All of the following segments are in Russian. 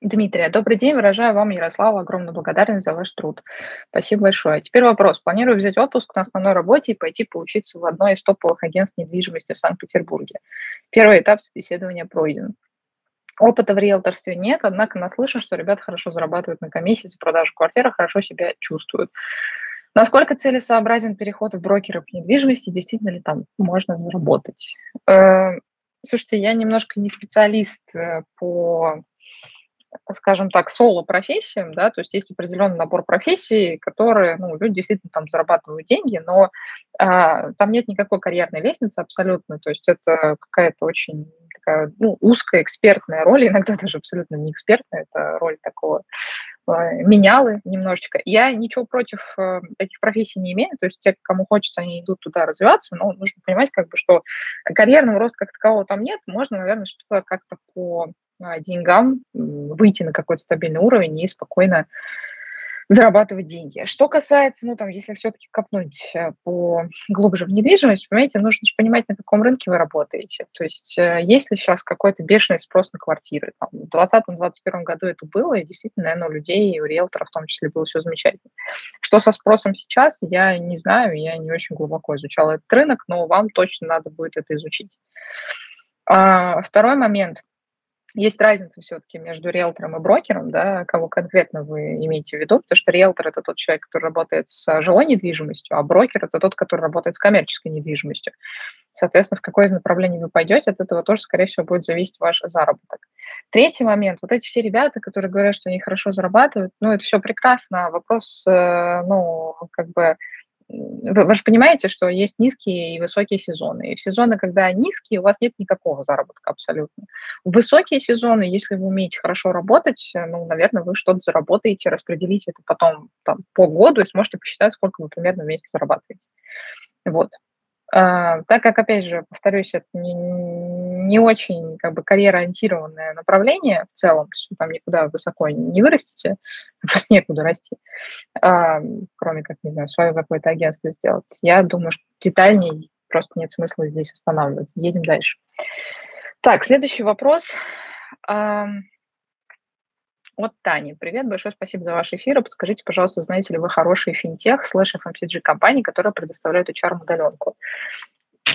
Дмитрия, добрый день. Выражаю вам, Ярослава, огромную благодарность за ваш труд. Спасибо большое. Теперь вопрос. Планирую взять отпуск на основной работе и пойти поучиться в одной из топовых агентств недвижимости в Санкт-Петербурге. Первый этап собеседования пройден. Опыта в риэлторстве нет, однако наслышан, что ребята хорошо зарабатывают на комиссии за продажу квартиры, хорошо себя чувствуют. Насколько целесообразен переход в брокеры по недвижимости, действительно ли там можно заработать? Э, слушайте, я немножко не специалист э, по скажем так, соло-профессиям, да, то есть есть определенный набор профессий, которые, ну, люди действительно там зарабатывают деньги, но а, там нет никакой карьерной лестницы абсолютно, то есть это какая-то очень такая, ну, узкая экспертная роль, иногда даже абсолютно не экспертная, это роль такого а, менялы немножечко. Я ничего против э, таких профессий не имею, то есть те, кому хочется, они идут туда развиваться, но нужно понимать, как бы, что карьерного роста как такового там нет, можно, наверное, что-то как-то по деньгам, выйти на какой-то стабильный уровень и спокойно зарабатывать деньги. Что касается, ну, там, если все-таки копнуть э, по глубже в недвижимость, понимаете, нужно же понимать, на каком рынке вы работаете. То есть э, есть ли сейчас какой-то бешеный спрос на квартиры. Там, в 2020-2021 году это было, и действительно, наверное, у людей, и у риэлторов в том числе было все замечательно. Что со спросом сейчас, я не знаю, я не очень глубоко изучала этот рынок, но вам точно надо будет это изучить. А, второй момент – есть разница все-таки между риэлтором и брокером, да, кого конкретно вы имеете в виду, потому что риэлтор – это тот человек, который работает с жилой недвижимостью, а брокер – это тот, который работает с коммерческой недвижимостью. Соответственно, в какое из направлений вы пойдете, от этого тоже, скорее всего, будет зависеть ваш заработок. Третий момент. Вот эти все ребята, которые говорят, что они хорошо зарабатывают, ну, это все прекрасно. Вопрос, э, ну, как бы вы, же понимаете, что есть низкие и высокие сезоны. И в сезоны, когда низкие, у вас нет никакого заработка абсолютно. В высокие сезоны, если вы умеете хорошо работать, ну, наверное, вы что-то заработаете, распределите это потом там, по году и сможете посчитать, сколько вы примерно в месяц зарабатываете. Вот. А, так как, опять же, повторюсь, это не, не очень как бы карьероориентированное направление в целом, то есть там никуда высоко не вырастете, просто некуда расти, а, кроме как, не знаю, свое какое-то агентство сделать. Я думаю, что детальнее просто нет смысла здесь останавливаться. Едем дальше. Так, следующий вопрос. От Тани. Привет, большое спасибо за ваш эфир. Подскажите, пожалуйста, знаете ли вы хорошие финтех слэш FMCG компании, которые предоставляют HR-удаленку?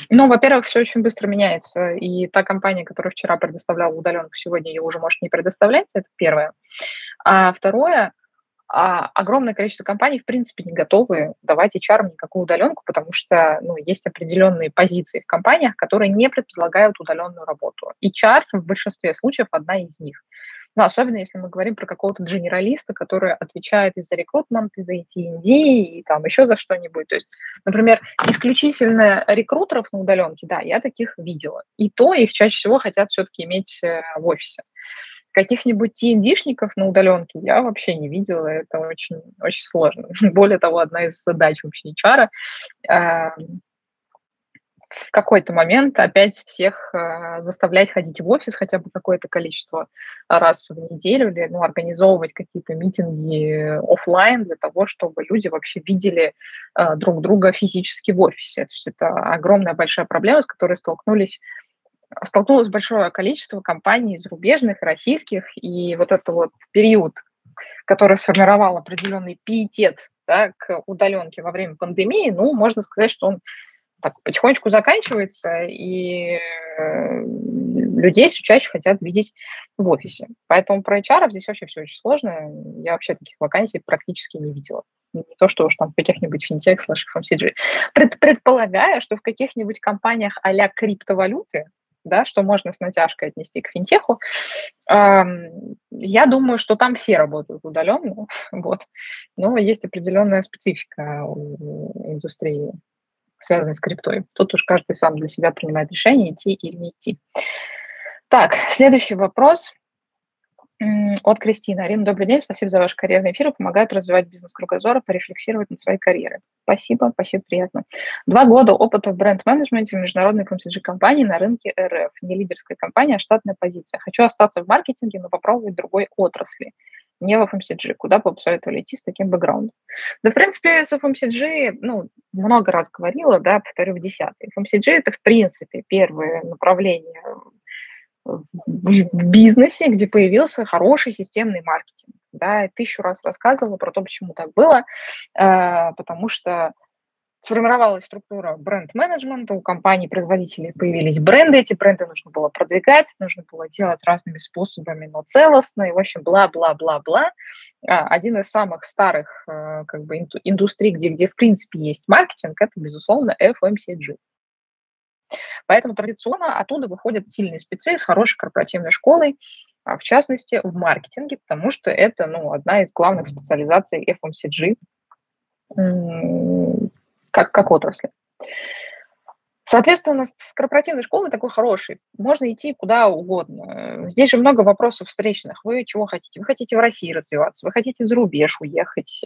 Ну, во-первых, все очень быстро меняется, и та компания, которая вчера предоставляла удаленку, сегодня ее уже может не предоставлять, это первое. А второе, а огромное количество компаний, в принципе, не готовы давать HR никакую удаленку, потому что ну, есть определенные позиции в компаниях, которые не предполагают удаленную работу. HR в большинстве случаев одна из них. Ну, особенно если мы говорим про какого-то дженералиста, который отвечает и за рекрутмент, и за AT&D, и там еще за что-нибудь. То есть, например, исключительно рекрутеров на удаленке, да, я таких видела. И то их чаще всего хотят все-таки иметь э, в офисе. Каких-нибудь TND-шников на удаленке я вообще не видела, это очень, очень сложно. Более того, одна из задач вообще HR в какой-то момент опять всех э, заставлять ходить в офис хотя бы какое-то количество раз в неделю или ну, организовывать какие-то митинги офлайн для того, чтобы люди вообще видели э, друг друга физически в офисе. То есть это огромная большая проблема, с которой столкнулись столкнулось большое количество компаний зарубежных, российских, и вот этот вот период, который сформировал определенный пиетет да, к удаленке во время пандемии, ну, можно сказать, что он так потихонечку заканчивается, и э, людей все чаще хотят видеть в офисе. Поэтому про HR здесь вообще все очень сложно. Я вообще таких вакансий практически не видела. Не то, что уж там в каких-нибудь финтех слэш FMCG. Пред, предполагая, что в каких-нибудь компаниях а-ля криптовалюты, да, что можно с натяжкой отнести к финтеху. Я думаю, что там все работают удаленно, вот. но есть определенная специфика индустрии связанный с криптой. Тут уж каждый сам для себя принимает решение, идти или не идти. Так, следующий вопрос от Кристины. Арина, добрый день, спасибо за ваш карьерный эфир. Помогает развивать бизнес кругозора, порефлексировать над своей карьерой. Спасибо, спасибо, приятно. Два года опыта в бренд-менеджменте в международной FMCG-компании на рынке РФ. Не лидерская компания, а штатная позиция. Хочу остаться в маркетинге, но попробовать другой отрасли не в FMCG. Куда бы посоветовали идти с таким бэкграундом? Да, в принципе, с FMCG, ну, много раз говорила, да, повторю в десятый. FMCG – это, в принципе, первое направление в бизнесе, где появился хороший системный маркетинг. Да, я тысячу раз рассказывала про то, почему так было, э, потому что сформировалась структура бренд-менеджмента, у компаний-производителей появились бренды, эти бренды нужно было продвигать, нужно было делать разными способами, но целостно, и, в общем, бла-бла-бла-бла. А, один из самых старых э, как бы, индустрий, где, где, в принципе, есть маркетинг, это, безусловно, FMCG. Поэтому традиционно оттуда выходят сильные спецы с хорошей корпоративной школой, а в частности, в маркетинге, потому что это ну, одна из главных специализаций FMCG, как, как отрасли. Соответственно, с корпоративной школой такой хороший. Можно идти куда угодно. Здесь же много вопросов встречных. Вы чего хотите? Вы хотите в России развиваться, вы хотите за рубеж уехать,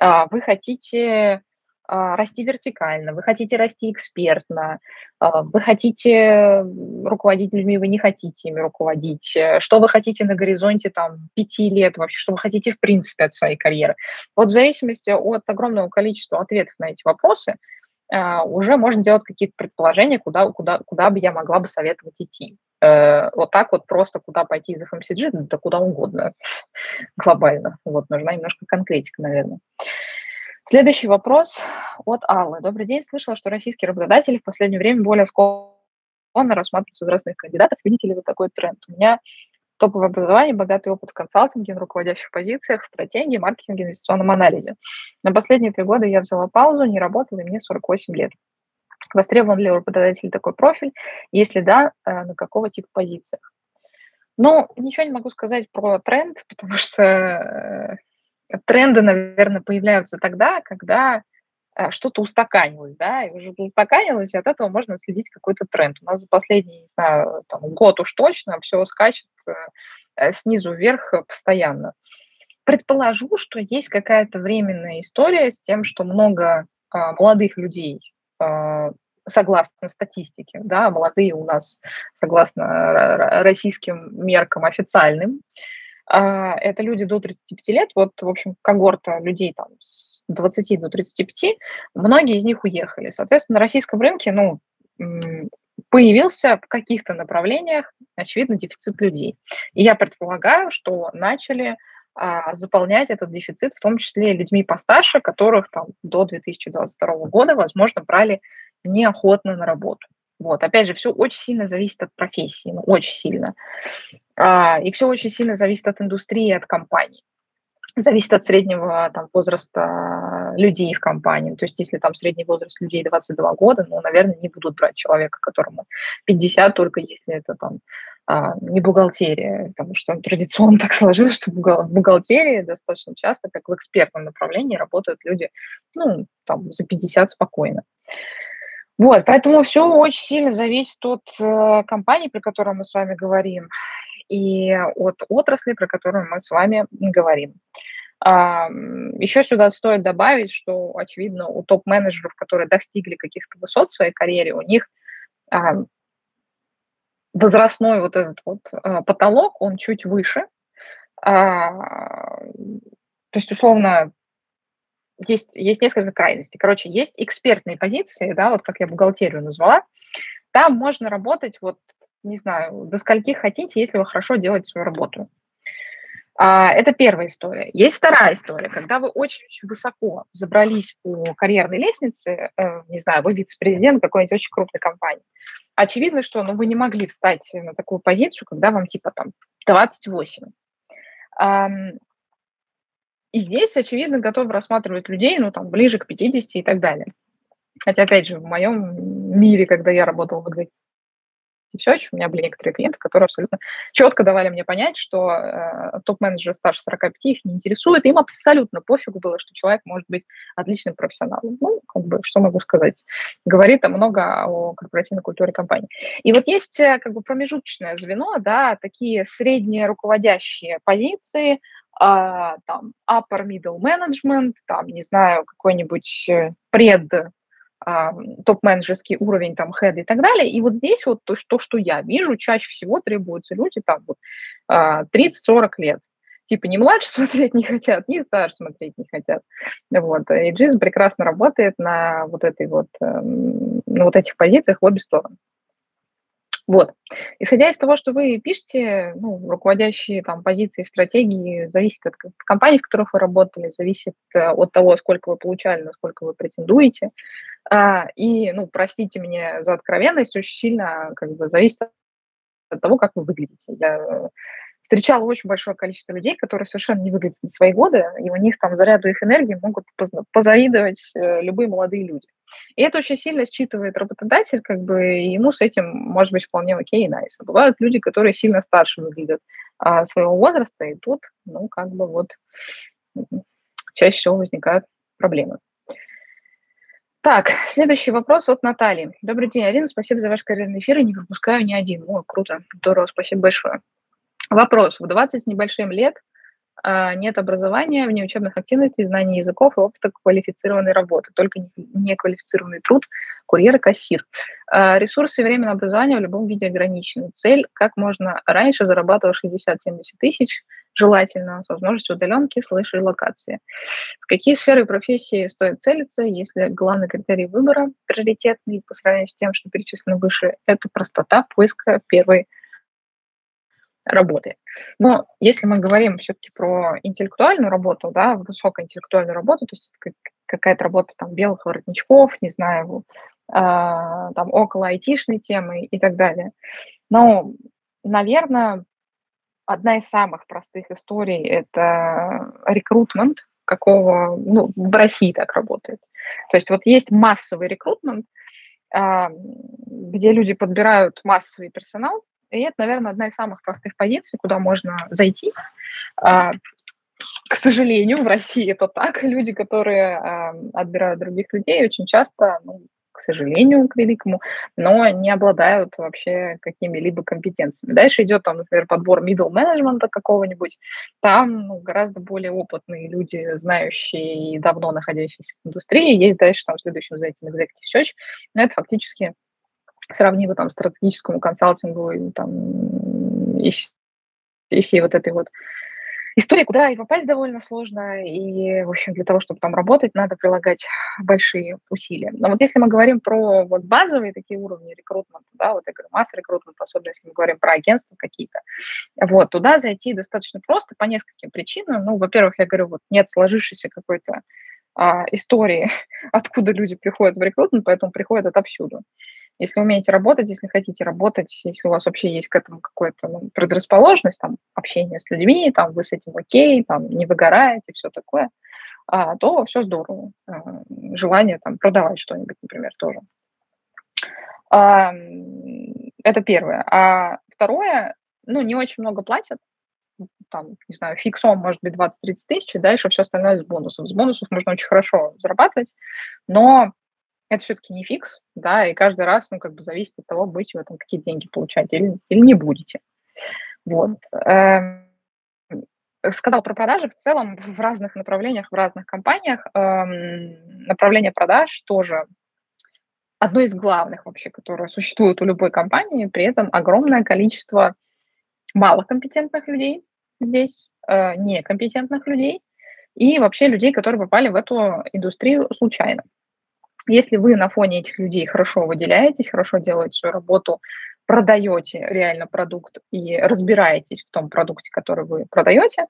а, вы хотите расти вертикально, вы хотите расти экспертно, а, вы хотите руководить людьми, вы не хотите ими руководить, что вы хотите на горизонте там пяти лет вообще, что вы хотите в принципе от своей карьеры. Вот в зависимости от огромного количества ответов на эти вопросы а, уже можно делать какие-то предположения, куда, куда, куда бы я могла бы советовать идти. Э, вот так вот просто куда пойти из FMCG, да куда угодно глобально. Вот, нужна немножко конкретика, наверное. Следующий вопрос от Аллы. Добрый день. Слышала, что российские работодатели в последнее время более склонны рассматривать возрастных кандидатов. Видите ли вы такой тренд? У меня топовое образование, богатый опыт в консалтинге, на руководящих позициях, стратегии, маркетинге, инвестиционном анализе. На последние три года я взяла паузу, не работала, и мне 48 лет. Востребован ли у работодателя такой профиль? Если да, э, на какого типа позициях? Ну, ничего не могу сказать про тренд, потому что э, тренды, наверное, появляются тогда, когда э, что-то устаканилось, да, и уже устаканилось, и от этого можно следить какой-то тренд. У нас за последний, не там, год уж точно все скачет э, э, снизу вверх постоянно. Предположу, что есть какая-то временная история с тем, что много а, молодых людей, а, согласно статистике, да, молодые у нас, согласно российским меркам официальным, это люди до 35 лет, вот, в общем, когорта людей там с 20 до 35, многие из них уехали. Соответственно, на российском рынке, ну, появился в каких-то направлениях, очевидно, дефицит людей. И я предполагаю, что начали а, заполнять этот дефицит, в том числе людьми постарше, которых там до 2022 года, возможно, брали неохотно на работу. Вот, опять же, все очень сильно зависит от профессии, ну, очень сильно. А, и все очень сильно зависит от индустрии, от компании. Зависит от среднего там, возраста людей в компании. То есть, если там средний возраст людей 22 года, ну, наверное, не будут брать человека, которому 50, только если это там а, не бухгалтерия, потому что традиционно так сложилось, что в бухгалтерии достаточно часто, как в экспертном направлении, работают люди, ну, там, за 50 спокойно. Вот, поэтому все очень сильно зависит от э, компании, про которую мы с вами говорим, и от отрасли, про которую мы с вами говорим. Еще сюда стоит добавить, что, очевидно, у топ-менеджеров, которые достигли каких-то высот в своей карьере, у них возрастной вот этот вот а, потолок, он чуть выше. А, то есть, условно, есть, есть несколько крайностей. Короче, есть экспертные позиции, да, вот как я бухгалтерию назвала. Там можно работать вот, не знаю, до скольких хотите, если вы хорошо делаете свою работу. А, это первая история. Есть вторая история, когда вы очень-очень высоко забрались по карьерной лестнице, э, не знаю, вы вице-президент какой-нибудь очень крупной компании. Очевидно, что ну, вы не могли встать на такую позицию, когда вам типа там 28. И здесь, очевидно, готовы рассматривать людей, ну, там, ближе к 50 и так далее. Хотя, опять же, в моем мире, когда я работала в экзекутиве, Search, у меня были некоторые клиенты, которые абсолютно четко давали мне понять, что э, топ-менеджеры старше 45 их не интересует, им абсолютно пофигу было, что человек может быть отличным профессионалом. Ну, как бы, что могу сказать? Говорит там много о корпоративной культуре компании. И вот есть э, как бы промежуточное звено, да, такие средние руководящие позиции, а, там upper middle management, там, не знаю, какой-нибудь э, пред топ-менеджерский уровень, там, хед и так далее. И вот здесь вот то, что, что я вижу, чаще всего требуются люди там вот 30-40 а, лет. Типа не младше смотреть не хотят, ни старше смотреть не хотят. Вот. И Джиз прекрасно работает на вот этой вот, эм, на вот этих позициях в обе стороны. Вот. Исходя из того, что вы пишете, ну, руководящие там позиции, стратегии зависит от компаний, в которых вы работали, зависит э, от того, сколько вы получали, насколько вы претендуете. А, и, ну, простите меня за откровенность, очень сильно как бы зависит от того, как вы выглядите. Я встречала очень большое количество людей, которые совершенно не выглядят на свои годы, и у них там заряду их энергии могут позавидовать э, любые молодые люди. И это очень сильно считывает работодатель, как бы и ему с этим может быть вполне окей и найс. Бывают люди, которые сильно старше выглядят а, своего возраста, и тут, ну, как бы вот чаще всего возникают проблемы. Так, следующий вопрос от Натальи. Добрый день, Алина, спасибо за ваш карьерный эфир, и не пропускаю ни один. О, круто, здорово, спасибо большое. Вопрос. В 20 с небольшим лет а, нет образования, внеучебных активностей, знаний языков и опыта квалифицированной работы, только неквалифицированный труд, курьер и кассир. А, ресурсы и время на образование в любом виде ограничены. Цель – как можно раньше зарабатывать 60-70 тысяч, желательно, с возможностью удаленки, слэш и локации. В какие сферы профессии стоит целиться, если главный критерий выбора, приоритетный по сравнению с тем, что перечислено выше, это простота поиска первой работы. Но если мы говорим все-таки про интеллектуальную работу, да, высокоинтеллектуальную работу, то есть какая-то работа там белых воротничков, не знаю, э, там около айтишной темы и так далее. Но, наверное, одна из самых простых историй – это рекрутмент, какого, ну, в России так работает. То есть вот есть массовый рекрутмент, где люди подбирают массовый персонал, и это, наверное, одна из самых простых позиций, куда можно зайти. А, к сожалению, в России это так. Люди, которые а, отбирают других людей, очень часто, ну, к сожалению, к великому, но не обладают вообще какими-либо компетенциями. Дальше идет, там, например, подбор middle менеджмента какого-нибудь. Там ну, гораздо более опытные люди, знающие и давно находящиеся в индустрии. Есть дальше там следующим за этим executive search. Но это фактически сравнимо там стратегическому консалтингу и там и, и всей вот этой вот истории, куда и попасть довольно сложно, и, в общем, для того, чтобы там работать, надо прилагать большие усилия. Но вот если мы говорим про вот базовые такие уровни рекрутмента, да, вот я говорю, масса рекрутмента, особенно если мы говорим про агентства какие-то, вот, туда зайти достаточно просто по нескольким причинам. Ну, во-первых, я говорю, вот нет сложившейся какой-то а, истории, откуда люди приходят в рекрутмент, поэтому приходят отовсюду. Если умеете работать, если хотите работать, если у вас вообще есть к этому какая-то ну, предрасположенность, там, общение с людьми, там, вы с этим окей, там, не выгораете, все такое, а, то все здорово. А, желание там продавать что-нибудь, например, тоже. А, это первое. А второе, ну, не очень много платят, там, не знаю, фиксом может быть 20-30 тысяч, и дальше все остальное с бонусов. С бонусов можно очень хорошо зарабатывать, но это все-таки не фикс, да, и каждый раз, ну, как бы зависит от того, будете вы там какие деньги получать или, или не будете. Вот. Эм, сказал про продажи в целом в разных направлениях, в разных компаниях. Эм, направление продаж тоже одно из главных вообще, которое существует у любой компании, при этом огромное количество малокомпетентных людей здесь, э, некомпетентных людей и вообще людей, которые попали в эту индустрию случайно. Если вы на фоне этих людей хорошо выделяетесь, хорошо делаете свою работу, продаете реально продукт и разбираетесь в том продукте, который вы продаете,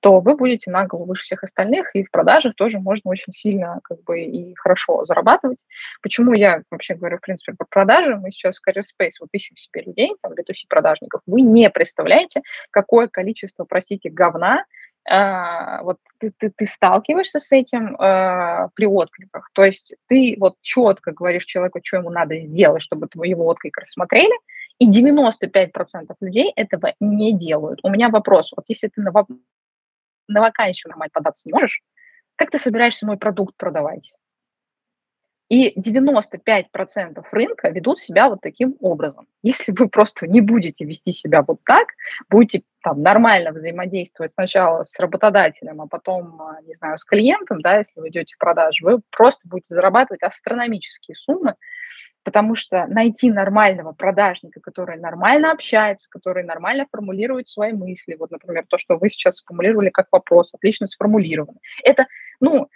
то вы будете на голову выше всех остальных, и в продажах тоже можно очень сильно как бы и хорошо зарабатывать. Почему я вообще говорю, в принципе, про продажи? Мы сейчас в Career Space вот ищем себе людей, там, B2C продажников. Вы не представляете, какое количество, простите, говна вот ты, ты, ты сталкиваешься с этим uh, при откликах, то есть ты вот четко говоришь человеку, что ему надо сделать, чтобы его отклик рассмотрели, и 95% людей этого не делают. У меня вопрос, вот если ты на, на вакансию нормально податься не можешь, как ты собираешься мой продукт продавать? И 95% рынка ведут себя вот таким образом. Если вы просто не будете вести себя вот так, будете там нормально взаимодействовать сначала с работодателем, а потом, а, не знаю, с клиентом, да, если вы идете в продажу, вы просто будете зарабатывать астрономические суммы, потому что найти нормального продажника, который нормально общается, который нормально формулирует свои мысли, вот, например, то, что вы сейчас сформулировали как вопрос, отлично сформулировано, это, ну,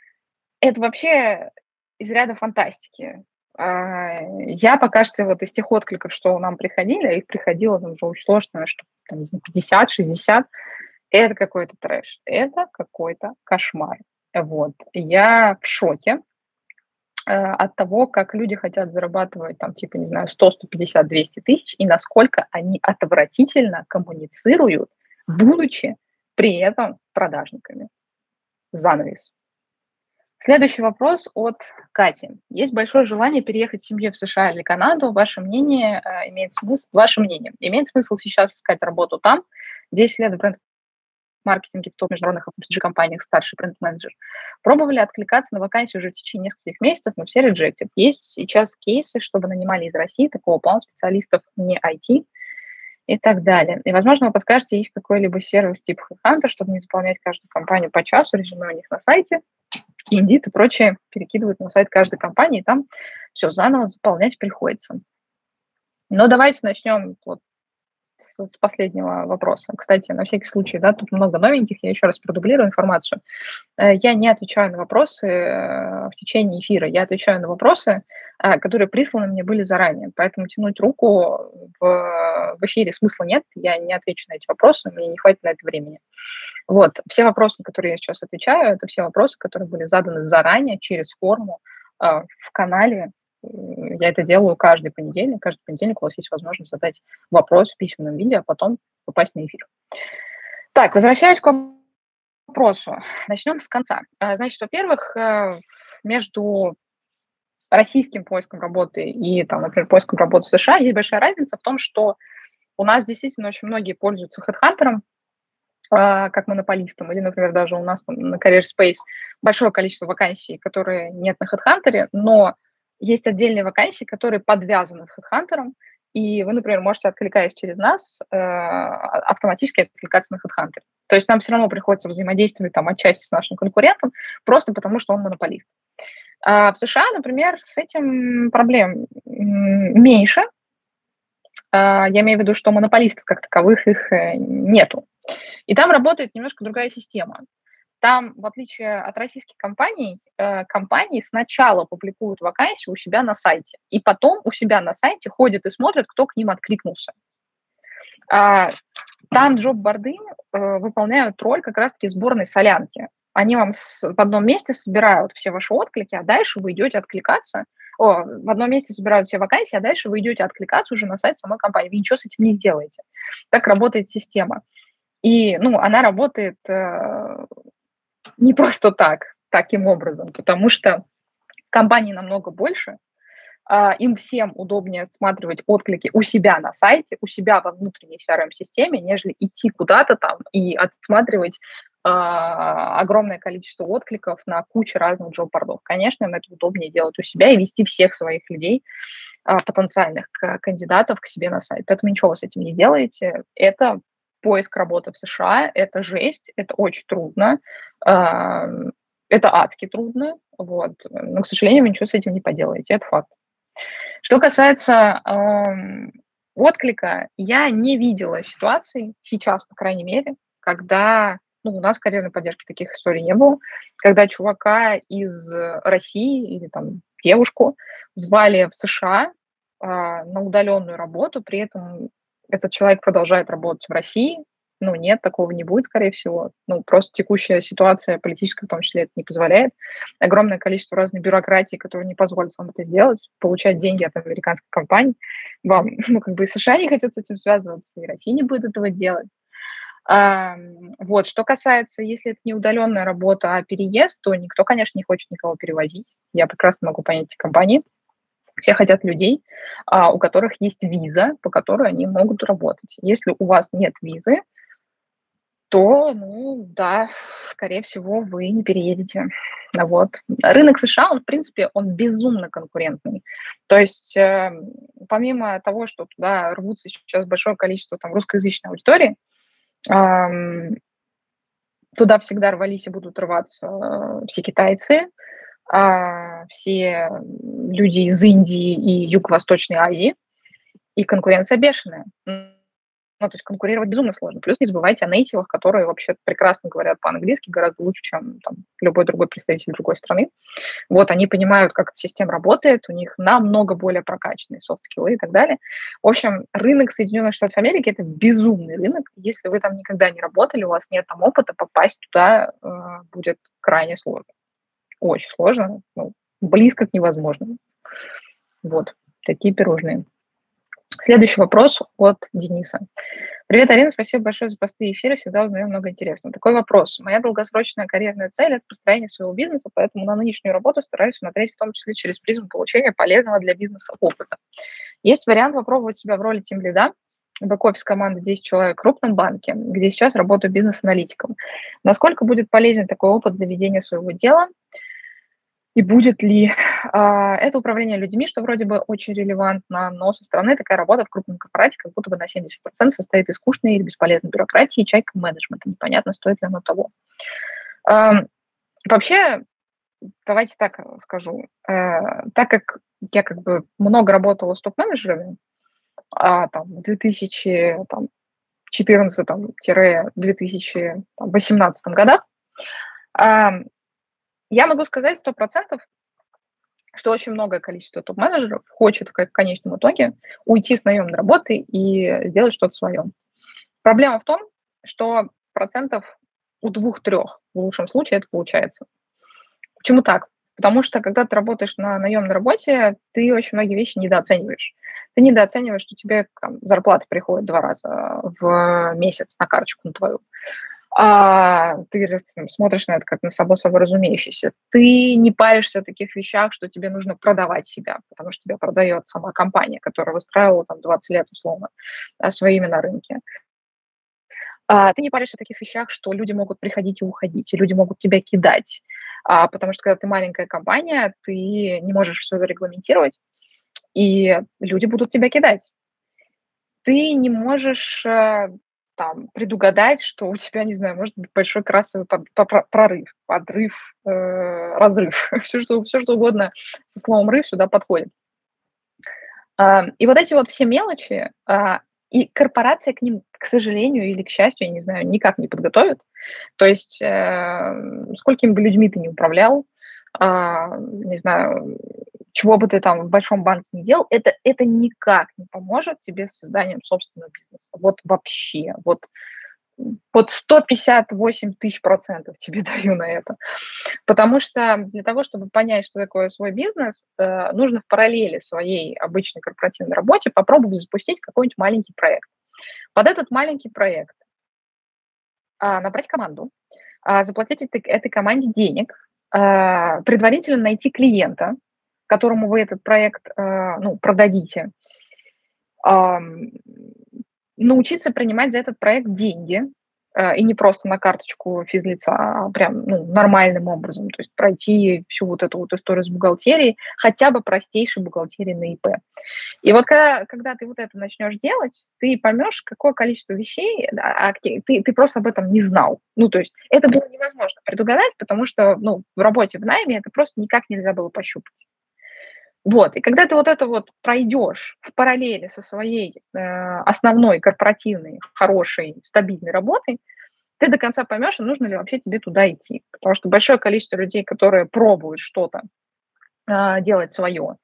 это вообще из ряда фантастики. А, я пока что вот из тех откликов, что нам приходили, а их приходило там уже очень сложно, что там, 50-60, это какой-то трэш, это какой-то кошмар. Вот. Я в шоке, Э, от того, как люди хотят зарабатывать, там, типа, не знаю, 100, 150, 200 тысяч, и насколько они отвратительно коммуницируют, будучи при этом продажниками. Занавес. Следующий вопрос от Кати. Есть большое желание переехать с семьей в США или Канаду. Ваше мнение э, имеет смысл? Ваше мнение. Имеет смысл сейчас искать работу там? 10 лет в бренд маркетинге в топ-международных FMCG-компаниях старший бренд-менеджер, пробовали откликаться на вакансию уже в течение нескольких месяцев, но все rejected. Есть сейчас кейсы, чтобы нанимали из России такого плана специалистов не IT и так далее. И, возможно, вы подскажете, есть какой-либо сервис типа HeadHunter, чтобы не заполнять каждую компанию по часу, резюме у них на сайте, и Indeed и прочее перекидывают на сайт каждой компании, и там все заново заполнять приходится. Но давайте начнем вот с последнего вопроса. Кстати, на всякий случай, да, тут много новеньких, я еще раз продублирую информацию. Э, я не отвечаю на вопросы э, в течение эфира, я отвечаю на вопросы, э, которые присланы мне были заранее, поэтому тянуть руку в, в эфире смысла нет, я не отвечу на эти вопросы, мне не хватит на это времени. Вот, все вопросы, на которые я сейчас отвечаю, это все вопросы, которые были заданы заранее через форму в канале я это делаю каждый понедельник. Каждый понедельник у вас есть возможность задать вопрос в письменном виде, а потом попасть на эфир. Так, возвращаясь к вопросу. Начнем с конца. А, значит, во-первых, э, между российским поиском работы и, там, например, поиском работы в США есть большая разница в том, что у нас действительно очень многие пользуются HeadHunter, а, как монополистом, или, например, даже у нас там, на Career Space большое количество вакансий, которые нет на HeadHunter, но есть отдельные вакансии, которые подвязаны с HeadHunter, и вы, например, можете, откликаясь через нас, э, автоматически откликаться на HeadHunter. То есть нам все равно приходится взаимодействовать там отчасти с нашим конкурентом, просто потому что он монополист. А в США, например, с этим проблем меньше. А, я имею в виду, что монополистов как таковых их э, нету. И там работает немножко другая система. Там, в отличие от российских компаний, э, компании сначала публикуют вакансию у себя на сайте, и потом у себя на сайте ходят и смотрят, кто к ним откликнулся. А, там джоб-борды э, выполняют роль как раз-таки сборной солянки. Они вам в одном месте собирают все ваши отклики, а дальше вы идете откликаться. О, в одном месте собирают все вакансии, а дальше вы идете откликаться уже на сайт самой компании. Вы ничего с этим не сделаете. Так работает система. И ну, она работает э, не просто так, таким образом, потому что компаний намного больше, а, им всем удобнее осматривать отклики у себя на сайте, у себя во внутренней CRM-системе, нежели идти куда-то там и отсматривать э, огромное количество откликов на кучу разных джоб-бордов. Конечно, им это удобнее делать у себя и вести всех своих людей, э, потенциальных кандидатов к себе на сайт. Поэтому ничего вы с этим не сделаете. Это поиск работы в США – это жесть, это очень трудно, а, это адски трудно, вот. Но, к сожалению, вы ничего с этим не поделаете, это факт. Что касается отклика, я не видела ситуаций, сейчас, по крайней мере, когда, ну, у нас карьерной поддержке таких историй не было, когда чувака из России или там девушку звали в США э, на удаленную работу, при этом этот человек продолжает работать в России, ну, нет, такого не будет, скорее всего. Ну, просто текущая ситуация политическая в том числе это не позволяет. Огромное количество разной бюрократии, которые не позволят вам это сделать, получать деньги от американской компании. Вам, ну, как бы и США не хотят с этим связываться, и Россия не будет этого делать. А, вот, что касается, если это не удаленная работа, а переезд, то никто, конечно, не хочет никого перевозить. Я прекрасно могу понять эти компании. Все хотят людей, а, у которых есть виза, по которой они могут работать. Если у вас нет визы, то, ну, да, скорее всего, вы не переедете. Вот. Рынок США, он, в принципе, он безумно конкурентный. То есть, э, помимо того, что туда рвутся сейчас большое количество там, русскоязычной аудитории, э, туда всегда рвались и будут рваться э, все китайцы, все люди из Индии и Юго-Восточной Азии, и конкуренция бешеная. Ну, то есть конкурировать безумно сложно. Плюс не забывайте о нейтивах, которые вообще прекрасно говорят по-английски, гораздо лучше, чем там, любой другой представитель другой страны. Вот, они понимают, как эта система работает, у них намного более прокачанные софт-скиллы и так далее. В общем, рынок Соединенных Штатов Америки – это безумный рынок. Если вы там никогда не работали, у вас нет там опыта, попасть туда э, будет крайне сложно. Очень сложно, ну, близко к невозможному. Вот, такие пирожные. Следующий вопрос от Дениса. Привет, Арина, спасибо большое за посты и эфиры, всегда узнаем много интересного. Такой вопрос. Моя долгосрочная карьерная цель – это построение своего бизнеса, поэтому на нынешнюю работу стараюсь смотреть в том числе через призму получения полезного для бизнеса опыта. Есть вариант попробовать себя в роли тимлида, бэк-офис команды 10 человек в крупном банке, где сейчас работаю бизнес-аналитиком. Насколько будет полезен такой опыт для ведения своего дела – и будет ли а, это управление людьми, что вроде бы очень релевантно, но со стороны такая работа в крупном корпорате как будто бы на 70% состоит из скучной или бесполезной бюрократии и чайка менеджмента. Непонятно, стоит ли оно того. Вообще, давайте так скажу. А, так как я как бы много работала с топ-менеджерами, а, там, в 2014-2018 годах, я могу сказать сто процентов, что очень многое количество топ-менеджеров хочет в конечном итоге уйти с наемной работы и сделать что-то свое. Проблема в том, что процентов у двух-трех в лучшем случае это получается. Почему так? Потому что когда ты работаешь на наемной работе, ты очень многие вещи недооцениваешь. Ты недооцениваешь, что тебе там, зарплата приходит два раза в месяц на карточку на твою а ты смотришь на это как на собой собой разумеющееся. Ты не паришься о таких вещах, что тебе нужно продавать себя, потому что тебя продает сама компания, которая выстраивала там 20 лет условно свои имя на рынке. А, ты не паришься о таких вещах, что люди могут приходить и уходить, и люди могут тебя кидать, а, потому что когда ты маленькая компания, ты не можешь все зарегламентировать, и люди будут тебя кидать. Ты не можешь э, там предугадать, что у тебя, не знаю, может быть большой красовый под, под, прорыв, подрыв, э, разрыв, все что, все что угодно со словом рыв сюда подходит. Э, и вот эти вот все мелочи, э, и корпорация к ним, к сожалению или к счастью, я не знаю, никак не подготовит. То есть э, сколькими бы людьми ты не управлял, не знаю, чего бы ты там в большом банке не делал, это, это никак не поможет тебе с созданием собственного бизнеса. Вот вообще. Вот, вот 158 тысяч процентов тебе даю на это. Потому что для того, чтобы понять, что такое свой бизнес, э, нужно в параллели своей обычной корпоративной работе попробовать запустить какой-нибудь маленький проект. Под этот маленький проект а, набрать команду, а, заплатить этой команде денег, а, предварительно найти клиента, которому вы этот проект э, ну, продадите, научиться принимать за этот проект деньги, Э, и не просто на карточку физлица, а прям ну, нормальным образом, то есть пройти всю вот эту вот историю с бухгалтерией, хотя бы простейшей бухгалтерии на ИП. И вот когда, когда ты вот это начнешь делать, ты поймешь, какое количество вещей, а, ты, ты просто об этом не знал. Ну, то есть это было невозможно предугадать, потому что ну, в работе в найме это просто никак нельзя было пощупать. Вот, и когда ты вот это вот пройдешь в параллели со своей э, основной корпоративной, хорошей, стабильной работой, ты до конца поймешь, а нужно ли вообще тебе туда идти. Потому что большое количество людей, которые пробуют что-то э, делать свое,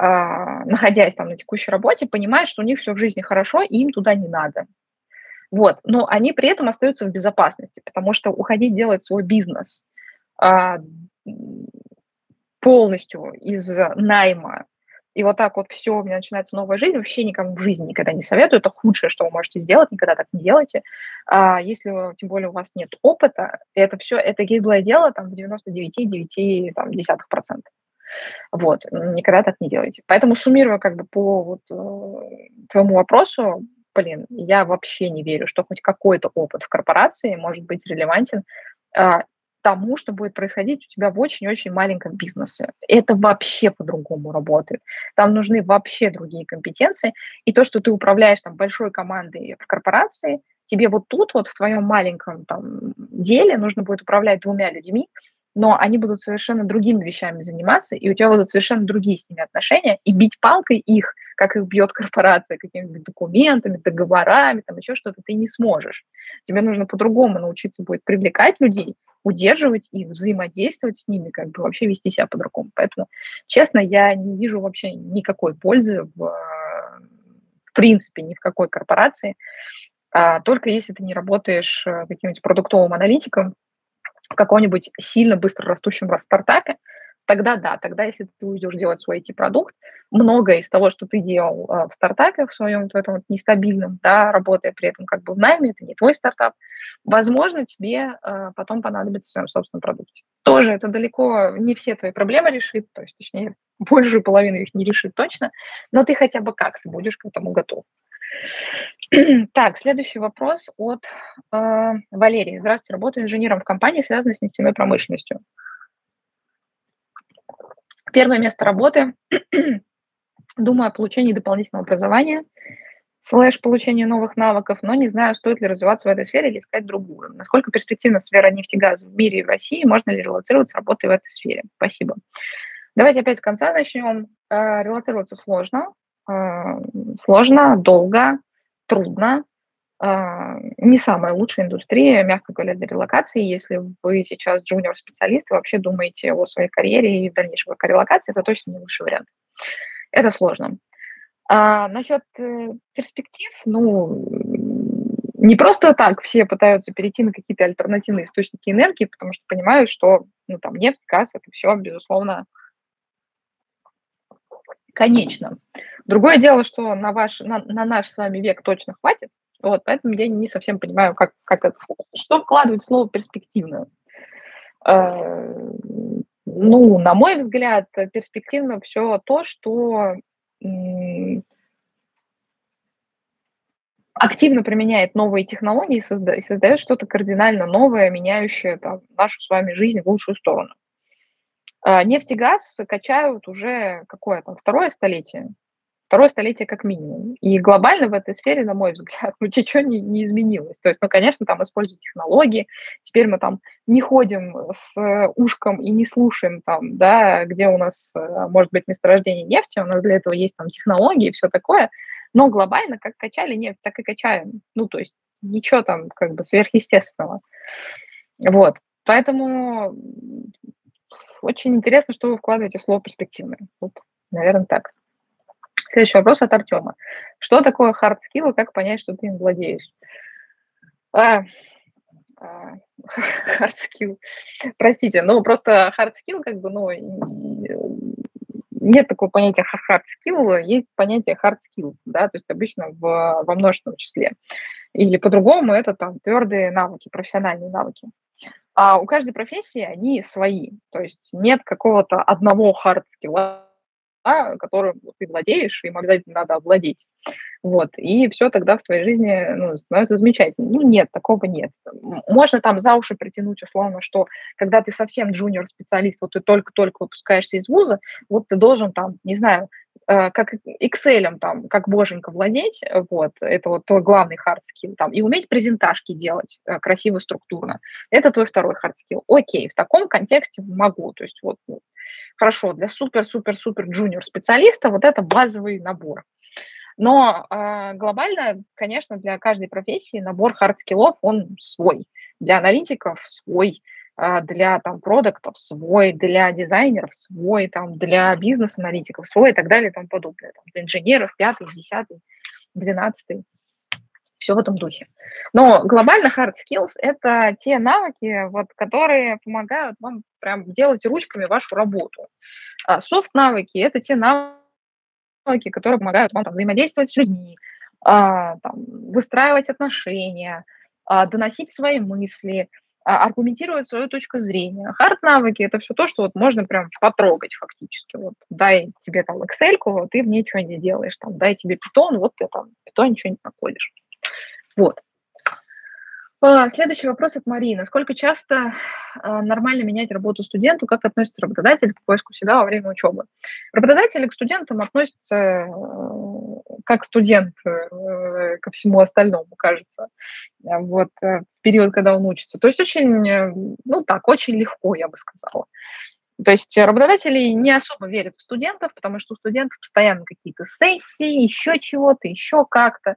э, находясь там на текущей работе, понимают, что у них все в жизни хорошо, и им туда не надо. Вот, но они при этом остаются в безопасности, потому что уходить делать свой бизнес, э, полностью из найма, и вот так вот все, у меня начинается новая жизнь, вообще никому в жизни никогда не советую. Это худшее, что вы можете сделать, никогда так не делайте. А если, тем более, у вас нет опыта, это все, это гиблое дело там в 99,9%. Вот, никогда так не делайте. Поэтому суммируя как бы по вот э, твоему вопросу, блин, я вообще не верю, что хоть какой-то опыт в корпорации может быть релевантен. Тому, что будет происходить у тебя в очень-очень маленьком бизнесе. Это вообще по-другому работает. Там нужны вообще другие компетенции. И то, что ты управляешь там большой командой в корпорации, тебе вот тут вот в твоем маленьком там деле нужно будет управлять двумя людьми, но они будут совершенно другими вещами заниматься, и у тебя будут совершенно другие с ними отношения, и бить палкой их, как их бьет корпорация, какими-нибудь документами, договорами, там еще что-то, ты не сможешь. Тебе нужно по-другому научиться будет привлекать людей, удерживать их, взаимодействовать с ними, как бы вообще вести себя по-другому. Поэтому, честно, я не вижу вообще никакой пользы в, в принципе ни в какой корпорации, а, только если ты не работаешь э, каким-нибудь продуктовым аналитиком в каком-нибудь сильно быстро растущем стартапе, тогда да, тогда если ты уйдешь делать свой IT-продукт, многое из того, что ты делал э, в стартапе, в своем в этом вот нестабильном, да, работая при этом как бы в найме, это не твой стартап, возможно, тебе э, потом понадобится в своем собственном продукте. Тоже это далеко не все твои проблемы решит, то есть, точнее, большую половину их не решит точно, но ты хотя бы как-то будешь к этому готов. Так, следующий вопрос от э, Валерии. Здравствуйте, работаю инженером в компании, связанной с нефтяной промышленностью. Первое место работы. Думаю о получении дополнительного образования, слэш получению новых навыков, но не знаю, стоит ли развиваться в этой сфере или искать другую. Насколько перспективна сфера нефтегаза в мире и в России, можно ли релацироваться работой в этой сфере? Спасибо. Давайте опять с конца начнем. Э, релацироваться сложно, сложно, долго, трудно. А, не самая лучшая индустрия, мягко говоря, для релокации. Если вы сейчас джуниор-специалист, вы вообще думаете о своей карьере и дальнейшей релокации, это точно не лучший вариант. Это сложно. А насчет э, перспектив, ну, не просто так все пытаются перейти на какие-то альтернативные источники энергии, потому что понимают, что ну, там нефть, газ, это все, безусловно, конечно. Другое дело, что на, ваш, на, на наш с вами век точно хватит, вот, поэтому я не совсем понимаю, как, как это, что вкладывать в слово перспективно. Э, ну, на мой взгляд, перспективно все то, что активно применяет новые технологии и создает, создает что-то кардинально новое, меняющее там, нашу с вами жизнь в лучшую сторону. А нефть и газ качают уже какое там второе столетие второе столетие как минимум. И глобально в этой сфере, на мой взгляд, ну, ничего не, не изменилось. То есть, ну, конечно, там используют технологии, теперь мы там не ходим с ушком и не слушаем там, да, где у нас э, может быть месторождение нефти, у нас для этого есть там технологии и все такое, но глобально как качали нефть, так и качаем. Ну, то есть ничего там как бы сверхъестественного. Вот. Поэтому очень интересно, что вы вкладываете в слово перспективное. Вот, наверное, так. Следующий вопрос от Артема. Что такое hard skill и как понять, что ты им владеешь? А, а, hard skill. Простите, ну просто hard skill как бы, ну, нет такого понятия hard skill, есть понятие hard skills, да, то есть обычно в, во множественном числе. Или по-другому это там твердые навыки, профессиональные навыки. А у каждой профессии они свои, то есть нет какого-то одного skill, которым ты владеешь, им обязательно надо овладеть. Вот, и все тогда в твоей жизни ну, становится замечательно. Ну, нет, такого нет. Можно там за уши притянуть условно, что когда ты совсем джуниор-специалист, вот ты только-только выпускаешься из вуза, вот ты должен там, не знаю, как Excel там, как боженька владеть, вот, это вот твой главный hard skill, там, и уметь презентажки делать э, красиво, структурно. Это твой второй hard skill. Окей, в таком контексте могу, то есть вот, ну, хорошо, для супер-супер-супер джуниор специалиста вот это базовый набор. Но э, глобально, конечно, для каждой профессии набор hard skill ов, он свой. Для аналитиков свой, э, для там продуктов свой, для дизайнеров свой, там, для бизнес-аналитиков свой и так далее и тому подобное. Там, для инженеров пятый, десятый, двенадцатый. Все в этом духе. Но глобально hard skills – это те навыки, вот, которые помогают вам прям делать ручками вашу работу. А soft навыки – это те навыки, которые помогают вам там, взаимодействовать с людьми, а, там, выстраивать отношения, а, доносить свои мысли, а, аргументировать свою точку зрения. Хард-навыки – это все то, что вот можно прям потрогать фактически. Вот дай тебе там Excel, вот ты в ней что нибудь делаешь. Там, дай тебе питон, вот ты там питон не находишь. Вот. А, следующий вопрос от Марии. Насколько часто а, нормально менять работу студенту? Как относится работодатель к поиску себя во время учебы? Работодатели к студентам относятся э, как студент э, ко всему остальному, кажется, вот, э, в период, когда он учится. То есть очень, ну так, очень легко, я бы сказала. То есть работодатели не особо верят в студентов, потому что у студентов постоянно какие-то сессии, еще чего-то, еще как-то.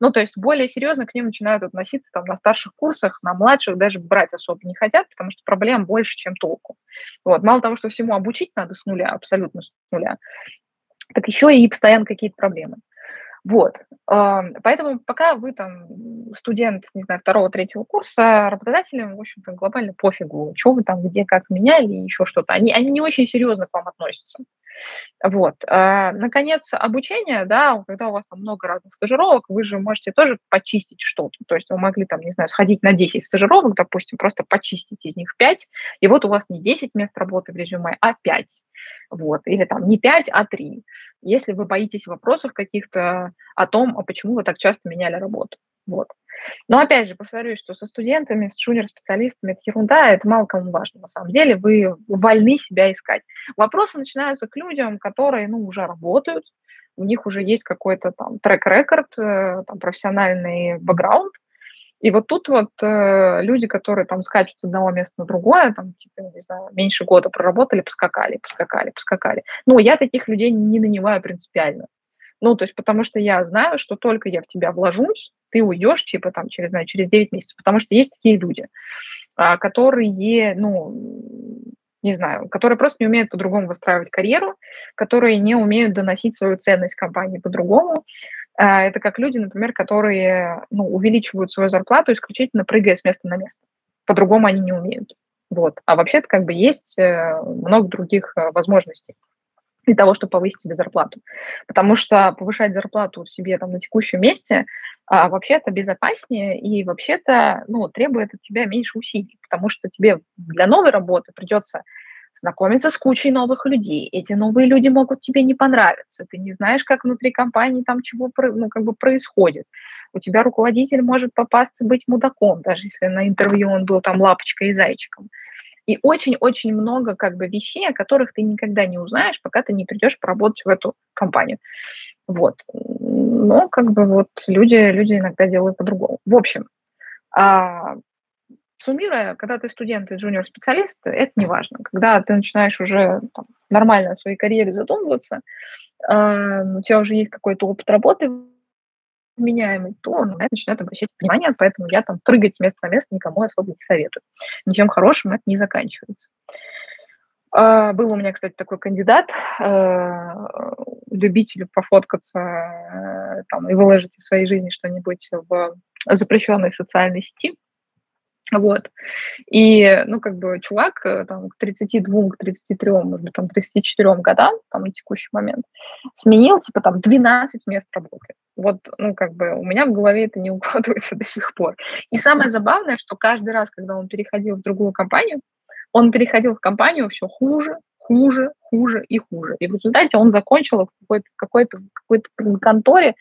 Ну, то есть более серьезно к ним начинают относиться там на старших курсах, на младших даже брать особо не хотят, потому что проблем больше, чем толку. Вот. Мало того, что всему обучить надо с нуля, абсолютно с нуля, так еще и постоянно какие-то проблемы. Вот. Поэтому пока вы там студент, не знаю, второго, третьего курса, работодателям, в общем-то, глобально пофигу, что вы там, где, как меняли, еще что-то. Они, они не очень серьезно к вам относятся. Вот. А, наконец, обучение, да, когда у вас там много разных стажировок, вы же можете тоже почистить что-то. То есть вы могли там, не знаю, сходить на 10 стажировок, допустим, просто почистить из них 5, и вот у вас не 10 мест работы в резюме, а 5. Вот. Или там не 5, а 3. Если вы боитесь вопросов каких-то о том, а почему вы так часто меняли работу. Вот. Но опять же, повторюсь, что со студентами, с джуниор-специалистами это ерунда, это мало кому важно. На самом деле вы вольны себя искать. Вопросы начинаются к людям, которые ну, уже работают, у них уже есть какой-то там трек-рекорд, э, там, профессиональный бэкграунд, и вот тут вот э, люди, которые там скачут с одного места на другое, там, типа, не знаю, меньше года проработали, поскакали, поскакали, поскакали. Ну, я таких людей не нанимаю принципиально. Ну, то есть потому что я знаю, что только я в тебя вложусь, ты уйдешь, типа, там, через, знаю, через 9 месяцев. Потому что есть такие люди, а, которые, ну, не знаю, которые просто не умеют по-другому выстраивать карьеру, которые не умеют доносить свою ценность компании по-другому. А, это как люди, например, которые ну, увеличивают свою зарплату исключительно прыгая с места на место. По-другому они не умеют. Вот. А вообще-то как бы есть э, много других э, возможностей для того, чтобы повысить себе зарплату. Потому что повышать зарплату себе там на текущем месте а, вообще-то безопаснее и вообще-то ну, требует от тебя меньше усилий, потому что тебе для новой работы придется знакомиться с кучей новых людей. Эти новые люди могут тебе не понравиться. Ты не знаешь, как внутри компании там чего ну, как бы происходит. У тебя руководитель может попасться быть мудаком, даже если на интервью он был там лапочкой и зайчиком. И очень-очень много как бы вещей, о которых ты никогда не узнаешь, пока ты не придешь поработать в эту компанию. Вот. Но как бы вот люди, люди иногда делают по-другому. В общем, а, суммируя, когда ты студент и джуниор-специалист, это не важно. Когда ты начинаешь уже там, нормально о своей карьере задумываться, э, у тебя уже есть какой-то опыт работы вменяемый, то на это начинают обращать внимание, поэтому я там прыгать с места на место никому особо не советую. Ничем хорошим это не заканчивается. А, был у меня, кстати, такой кандидат, э, любитель пофоткаться э, там, и выложить из своей жизни что-нибудь в запрещенной социальной сети. Вот. И, ну, как бы чувак э, там, к 32, к 33, может быть, там, 34 годам, там, на текущий момент, сменил, типа, там, 12 мест работы. Вот, ну, как бы у меня в голове это не укладывается до сих пор. И самое забавное, что каждый раз, когда он переходил в другую компанию, он переходил в компанию все хуже, хуже, хуже и хуже. И в результате он закончил в какой-то, какой-то, какой-то конторе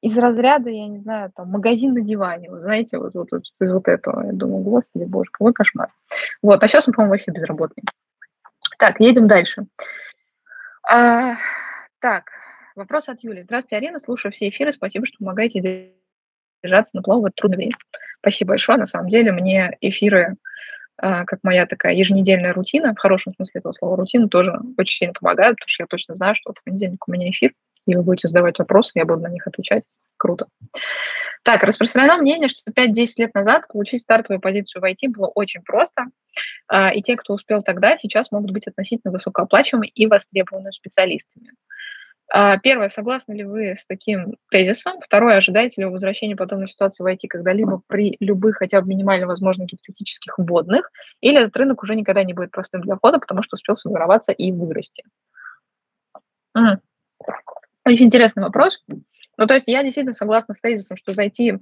из разряда, я не знаю, там, магазин на диване, вы знаете, вот, вот, вот из вот этого. Я думаю, господи, боже, какой кошмар. Вот, а сейчас он, по-моему, вообще безработный. Так, едем дальше. А, так, вопрос от Юли. Здравствуйте, Арина, слушаю все эфиры, спасибо, что помогаете держаться на плаву в это трудное время. Спасибо большое, на самом деле мне эфиры а, как моя такая еженедельная рутина, в хорошем смысле этого слова рутина, тоже очень сильно помогает, потому что я точно знаю, что вот в понедельник у меня эфир, и вы будете задавать вопросы, я буду на них отвечать. Круто. Так, распространено мнение, что 5-10 лет назад получить стартовую позицию в IT было очень просто, а, и те, кто успел тогда, сейчас могут быть относительно высокооплачиваемыми и востребованными специалистами. А, первое, согласны ли вы с таким тезисом? Второе, ожидаете ли вы возвращения подобной ситуации в IT когда-либо при любых, хотя бы минимально возможных гипотетических вводных? Или этот рынок уже никогда не будет простым для входа, потому что успел сформироваться и вырасти? Очень интересный вопрос. Ну, то есть я действительно согласна с тезисом, что зайти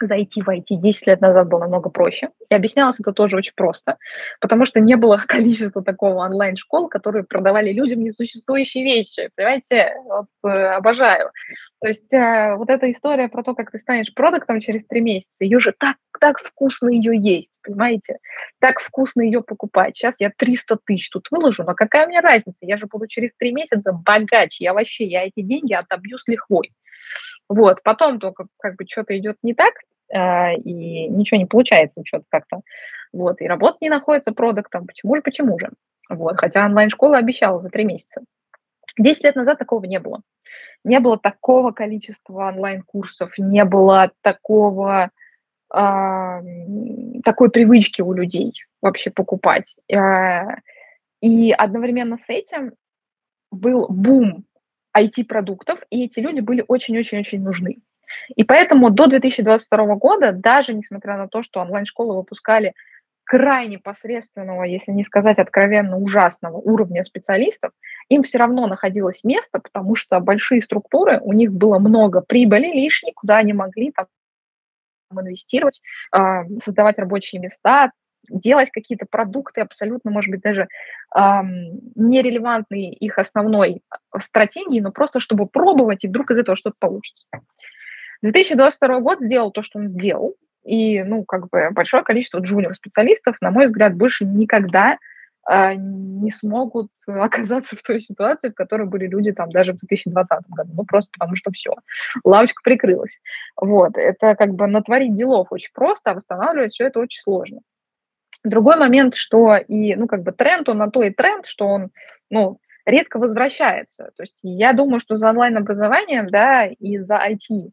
зайти в IT 10 лет назад было намного проще. И объяснялось это тоже очень просто, потому что не было количества такого онлайн-школ, которые продавали людям несуществующие вещи. Понимаете, вот, э, обожаю. То есть э, вот эта история про то, как ты станешь продуктом через три месяца, ее же так, так вкусно ее есть, понимаете? Так вкусно ее покупать. Сейчас я 300 тысяч тут выложу, но какая мне разница? Я же буду через три месяца богаче. Я вообще, я эти деньги отобью с лихвой. Вот, потом только как бы что-то идет не так, э, и ничего не получается, что-то как-то. Вот, и работа не находится продуктом. Почему же, почему же? Вот, хотя онлайн-школа обещала за три месяца. Десять лет назад такого не было. Не было такого количества онлайн-курсов, не было такого, э, такой привычки у людей вообще покупать. Э, и одновременно с этим был бум IT-продуктов, и эти люди были очень-очень-очень нужны. И поэтому до 2022 года, даже несмотря на то, что онлайн-школы выпускали крайне посредственного, если не сказать откровенно ужасного уровня специалистов, им все равно находилось место, потому что большие структуры, у них было много прибыли лишней, куда они могли там инвестировать, а, создавать рабочие места, делать какие-то продукты абсолютно, может быть, даже эм, нерелевантные их основной стратегии, но просто чтобы пробовать, и вдруг из этого что-то получится. 2022 год сделал то, что он сделал, и, ну, как бы большое количество джуниор-специалистов, на мой взгляд, больше никогда э, не смогут оказаться в той ситуации, в которой были люди там даже в 2020 году. Ну, просто потому что все, лавочка прикрылась. Вот, это как бы натворить делов очень просто, а восстанавливать все это очень сложно. Другой момент, что и, ну, как бы тренд, он на то и тренд, что он, ну, редко возвращается. То есть я думаю, что за онлайн-образованием, да, и за IT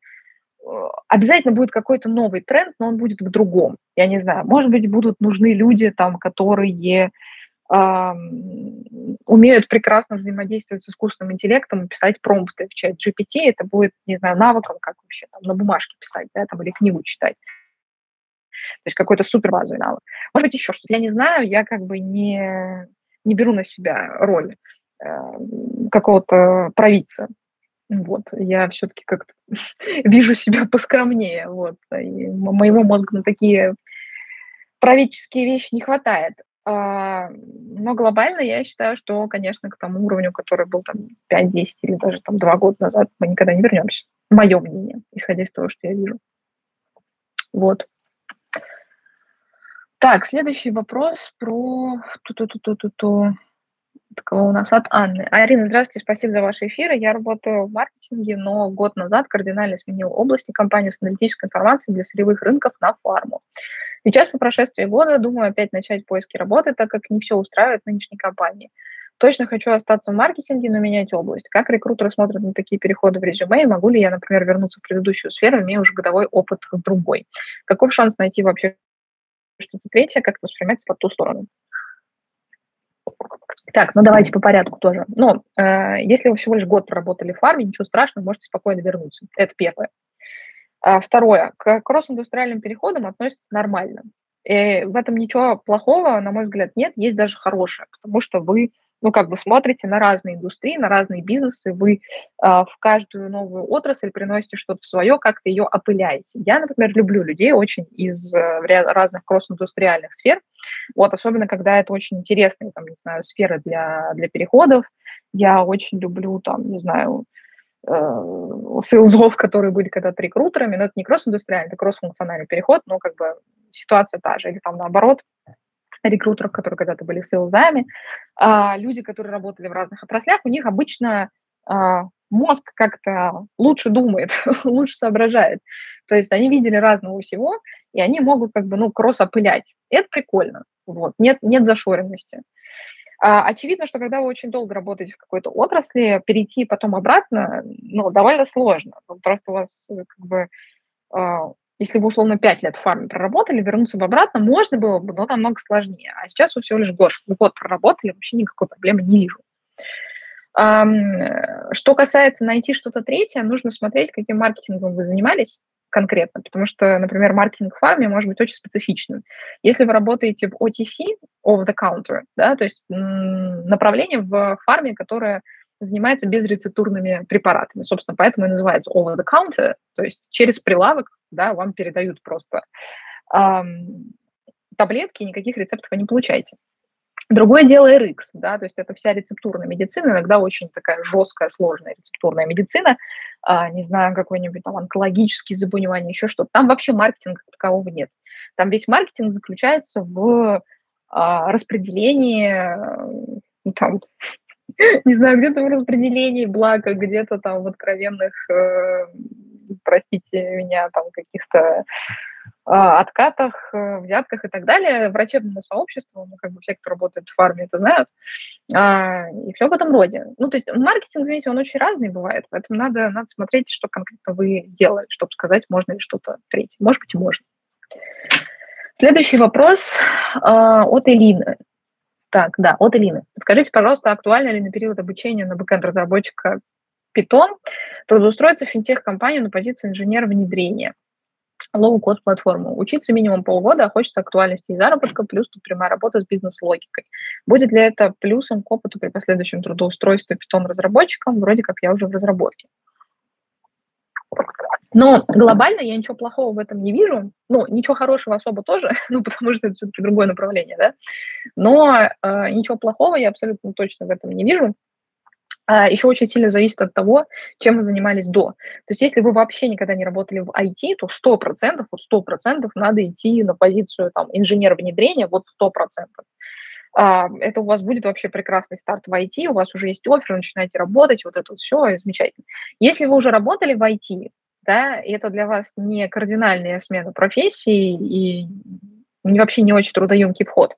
обязательно будет какой-то новый тренд, но он будет в другом. Я не знаю, может быть, будут нужны люди, там, которые э, умеют прекрасно взаимодействовать с искусственным интеллектом и писать промпты в чат GPT. Это будет, не знаю, навыком, как вообще там на бумажке писать, да, там, или книгу читать. То есть какой-то супер базовый навык. Может быть, еще что-то. Я не знаю, я как бы не, не беру на себя роль э, какого-то провидца. Вот, я все-таки как-то вижу себя поскромнее, вот, и моего мозга на такие правительские вещи не хватает. А, но глобально я считаю, что, конечно, к тому уровню, который был там 5-10 или даже там 2 года назад, мы никогда не вернемся. Мое мнение, исходя из того, что я вижу. Вот. Так, следующий вопрос про ту-ту-ту-ту-ту. Кого у нас от Анны. Арина, здравствуйте, спасибо за ваши эфиры. Я работаю в маркетинге, но год назад кардинально сменил область и компанию с аналитической информацией для сырьевых рынков на фарму. Сейчас, по прошествии года, думаю опять начать поиски работы, так как не все устраивает нынешней компании. Точно хочу остаться в маркетинге, но менять область. Как рекрутеры смотрят на такие переходы в резюме, и могу ли я, например, вернуться в предыдущую сферу, имея уже годовой опыт в другой? Каков шанс найти вообще что-то третье, как воспринимается по ту сторону. Так, ну давайте по порядку тоже. Ну, э, если вы всего лишь год проработали в фарме, ничего страшного, можете спокойно вернуться. Это первое. А второе. К кросс-индустриальным переходам относятся нормально. И в этом ничего плохого, на мой взгляд, нет, есть даже хорошее, потому что вы ну, как бы смотрите на разные индустрии, на разные бизнесы, вы а, в каждую новую отрасль приносите что-то свое, как-то ее опыляете. Я, например, люблю людей очень из а, разных кросс-индустриальных сфер, вот, особенно когда это очень интересные, там, не знаю, сферы для, для переходов. Я очень люблю, там, не знаю, э, сейлзов, которые были когда-то рекрутерами, но это не кросс-индустриальный, это кросс-функциональный переход, но как бы ситуация та же, или там наоборот, рекрутеров, которые когда-то были сейлзами, а, люди, которые работали в разных отраслях, у них обычно а, мозг как-то лучше думает, лучше соображает. То есть они видели разного всего, и они могут как бы, ну, кросс-опылять. Это прикольно. Вот. Нет, нет зашоренности. А, очевидно, что когда вы очень долго работаете в какой-то отрасли, перейти потом обратно, ну, довольно сложно. Просто у вас как бы а, если вы, условно, 5 лет в фарме проработали, вернуться бы обратно можно было бы, но намного сложнее. А сейчас вы всего лишь год, год проработали, вообще никакой проблемы не вижу. Что касается найти что-то третье, нужно смотреть, каким маркетингом вы занимались конкретно, потому что, например, маркетинг в фарме может быть очень специфичным. Если вы работаете в OTC, over the counter, да, то есть направление в фарме, которое занимается безрецептурными препаратами. Собственно, поэтому и называется over the counter, то есть через прилавок да, вам передают просто эм, таблетки, никаких рецептов вы не получаете. Другое дело RX, да, то есть это вся рецептурная медицина, иногда очень такая жесткая, сложная рецептурная медицина, а, не знаю, какой-нибудь там онкологические заболевания, еще что-то. Там вообще маркетинга такового нет. Там весь маркетинг заключается в а, распределении ну, там, не знаю, где-то в распределении блага, где-то там в откровенных, э, простите меня, там каких-то откатах, э, взятках и так далее, врачебному сообществу, ну, как бы все, кто работает в фарме, это знают, а, и все в этом роде. Ну, то есть маркетинг, видите, он очень разный бывает, поэтому надо, надо смотреть, что конкретно вы делали, чтобы сказать, можно ли что-то третье. Может быть, можно. Следующий вопрос э, от Элины. Так, да, от Элины. Скажите, пожалуйста, актуально ли на период обучения на бэкэнд-разработчика Python трудоустроиться в финтех-компанию на позицию инженера внедрения? Лоу-код платформу. Учиться минимум полгода, а хочется актуальности и заработка, плюс тут прямая работа с бизнес-логикой. Будет ли это плюсом к опыту при последующем трудоустройстве питон-разработчиком? Вроде как я уже в разработке. Но глобально я ничего плохого в этом не вижу. Ну, ничего хорошего особо тоже, ну, потому что это все-таки другое направление, да. Но э, ничего плохого я абсолютно точно в этом не вижу. А еще очень сильно зависит от того, чем вы занимались до. То есть если вы вообще никогда не работали в IT, то 100%, вот 100% надо идти на позицию там, инженера внедрения, вот 100%. А, это у вас будет вообще прекрасный старт в IT, у вас уже есть офер, начинаете работать, вот это вот все, замечательно. Если вы уже работали в IT, да, и это для вас не кардинальная смена профессии и вообще не очень трудоемкий вход,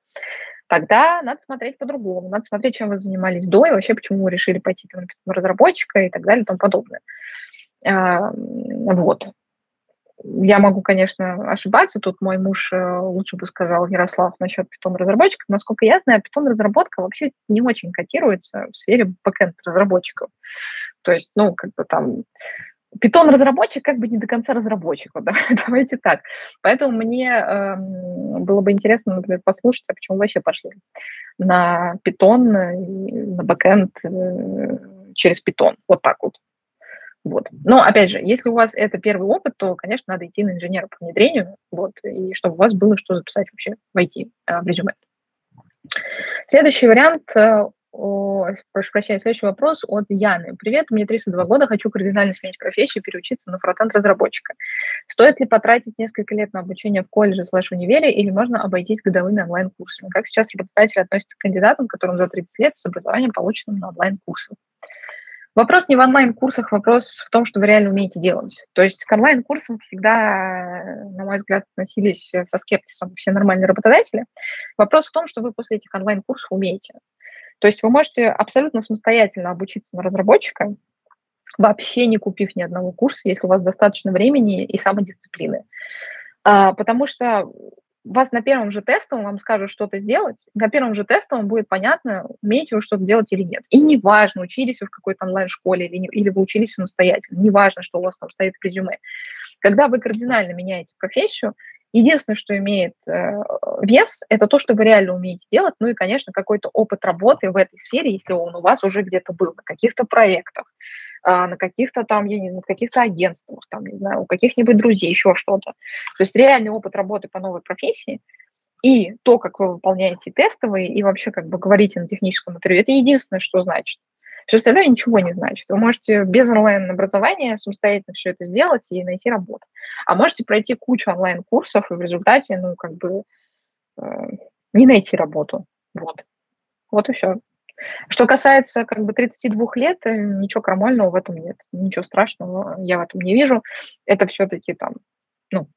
тогда надо смотреть по-другому. Надо смотреть, чем вы занимались до, и вообще, почему вы решили пойти там, на разработчика и так далее и тому подобное. А, вот. Я могу, конечно, ошибаться. Тут мой муж э, лучше бы сказал Ярослав насчет питон-разработчиков. Насколько я знаю, питон-разработка вообще не очень котируется в сфере бэкэнд-разработчиков. То есть, ну, как бы там Питон разработчик как бы не до конца разработчик, вот, давайте так. Поэтому мне э, было бы интересно, например, послушать, а почему вообще пошли на питон, на бэкэнд э, через питон, вот так вот. Вот. Но, опять же, если у вас это первый опыт, то, конечно, надо идти на инженера по внедрению, вот, и чтобы у вас было что записать вообще в IT, э, в резюме. Следующий вариант э, о, прошу прощения, следующий вопрос от Яны. Привет, мне 32 года, хочу кардинально сменить профессию, переучиться на фронтенд-разработчика. Стоит ли потратить несколько лет на обучение в колледже слэш универе или можно обойтись годовыми онлайн-курсами? Как сейчас работодатели относятся к кандидатам, которым за 30 лет с образованием, полученным на онлайн-курсах? Вопрос не в онлайн-курсах, вопрос в том, что вы реально умеете делать. То есть к онлайн-курсам всегда, на мой взгляд, относились со скептисом все нормальные работодатели. Вопрос в том, что вы после этих онлайн-курсов умеете. То есть вы можете абсолютно самостоятельно обучиться на разработчика, вообще не купив ни одного курса, если у вас достаточно времени и самодисциплины. А, потому что вас на первом же тестовом вам скажут что-то сделать, на первом же тестовом будет понятно, умеете вы что-то делать или нет. И неважно, учились вы в какой-то онлайн-школе или, не, или вы учились самостоятельно, неважно, что у вас там стоит в резюме. Когда вы кардинально меняете профессию, Единственное, что имеет э, вес, это то, что вы реально умеете делать, ну и, конечно, какой-то опыт работы в этой сфере, если он у вас уже где-то был, на каких-то проектах, э, на каких-то там, я не знаю, каких-то агентствах, там, не знаю, у каких-нибудь друзей, еще что-то. То есть реальный опыт работы по новой профессии и то, как вы выполняете тестовые и вообще как бы говорите на техническом интервью, это единственное, что значит. Все остальное ничего не значит. Вы можете без онлайн-образования самостоятельно все это сделать и найти работу. А можете пройти кучу онлайн-курсов и в результате, ну, как бы, э, не найти работу. Вот. Вот и все. Что касается как бы 32 лет, э, ничего крамольного в этом нет. Ничего страшного я в этом не вижу. Это все-таки там, ну,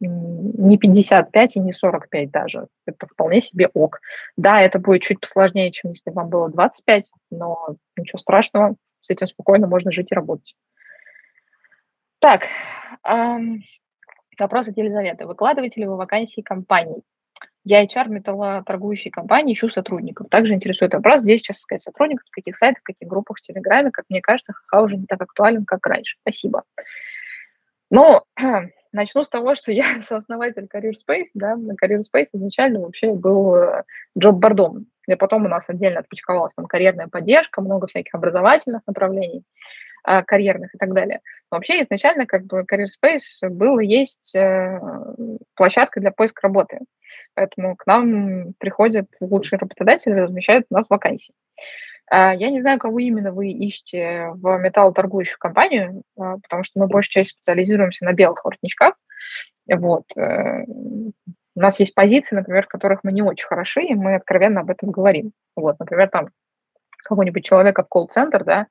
не 55 и не 45 даже. Это вполне себе ок. Да, это будет чуть посложнее, чем если вам было 25, но ничего страшного, с этим спокойно можно жить и работать. Так, эм, вопрос от Елизаветы. Выкладываете ли вы вакансии компаний? Я HR металлоторгующей компании, ищу сотрудников. Также интересует вопрос, где сейчас искать сотрудников, в каких сайтах, в каких группах, в Телеграме. Как мне кажется, ХХ уже не так актуален, как раньше. Спасибо. Ну, Начну с того, что я сооснователь Career Space, да, Career Space изначально вообще был э, джоб-бордом. И потом у нас отдельно отпочковалась там карьерная поддержка, много всяких образовательных направлений э, карьерных и так далее. Но вообще изначально как бы Career Space был и есть э, площадка для поиска работы. Поэтому к нам приходят лучшие работодатели, размещают у нас вакансии. А, я не знаю, кого именно вы ищете в металлоторгующую компанию, а, потому что мы большей частью специализируемся на белых воротничках. Вот. Э, у нас есть позиции, например, в которых мы не очень хороши, и мы откровенно об этом говорим. Вот, например, там кого-нибудь человека в колл-центр, да,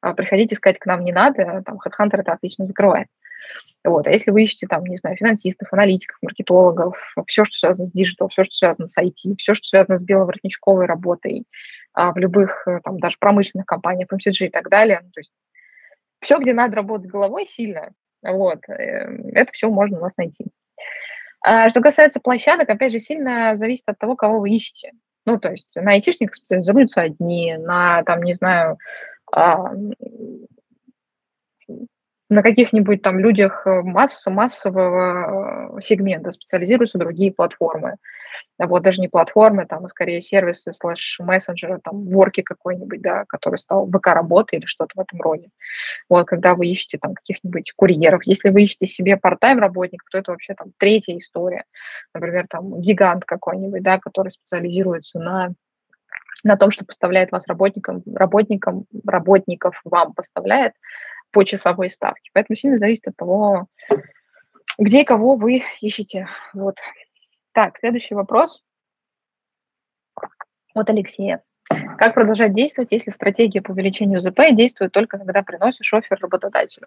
а, приходить искать к нам не надо, там HeadHunter это отлично закрывает. Вот. А если вы ищете, там, не знаю, финансистов, аналитиков, маркетологов, все, что связано с digital, все, что связано с IT, все, что связано с беловоротничковой работой а, в любых, э, там, даже промышленных компаниях, FMCG и так далее, ну, то есть все, где надо работать головой сильно, вот, э, это все можно у нас найти. А что касается площадок, опять же, сильно зависит от того, кого вы ищете. Ну, то есть на айтишников специализируются одни, на, там, не знаю, а, на каких-нибудь там людях э, масс, массового э, сегмента специализируются другие платформы. Вот даже не платформы, там, а скорее сервисы слэш мессенджеры, там, ворки какой-нибудь, да, который стал ВК работы или что-то в этом роде. Вот, когда вы ищете там каких-нибудь курьеров. Если вы ищете себе part-time работников, то это вообще там третья история. Например, там гигант какой-нибудь, да, который специализируется на на том, что поставляет вас работникам, работникам, работников вам поставляет, по часовой ставке. Поэтому сильно зависит от того, где и кого вы ищете. Вот. Так, следующий вопрос от Алексея. Как продолжать действовать, если стратегия по увеличению ЗП действует только когда приносишь офер работодателю?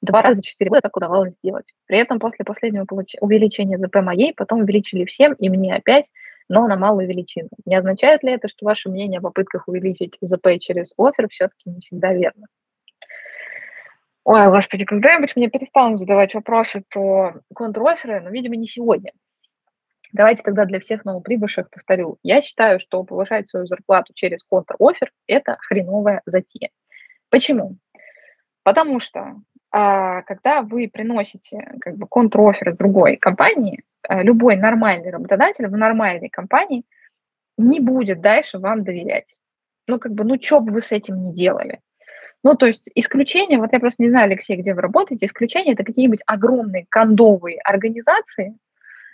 Два раза четыре года так удавалось сделать. При этом после последнего увеличения ЗП моей потом увеличили всем, и мне опять, но на малую величину. Не означает ли это, что ваше мнение о попытках увеличить ЗП через офер все-таки не всегда верно? Ой, господи, когда-нибудь мне перестанут задавать вопросы про контроферы, но, видимо, не сегодня. Давайте тогда для всех новоприбывших повторю. Я считаю, что повышать свою зарплату через контрофер – это хреновая затея. Почему? Потому что а, когда вы приносите как бы контрофер с другой компании, а, любой нормальный работодатель в нормальной компании не будет дальше вам доверять. Ну, как бы, ну, что бы вы с этим не делали? Ну, то есть исключение, вот я просто не знаю, Алексей, где вы работаете, исключение это какие-нибудь огромные кондовые организации,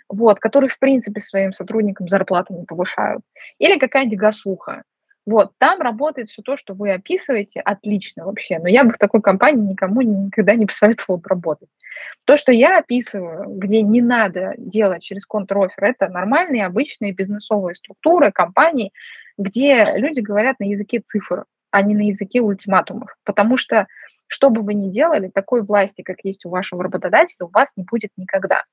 вот, которые, в принципе, своим сотрудникам зарплату не повышают. Или какая-нибудь гасуха. Вот, там работает все то, что вы описываете, отлично вообще. Но я бы в такой компании никому никогда не посоветовала работать. То, что я описываю, где не надо делать через контрофер, это нормальные, обычные бизнесовые структуры, компании, где люди говорят на языке цифр а не на языке ультиматумов. Потому что, что бы вы ни делали, такой власти, как есть у вашего работодателя, у вас не будет никогда.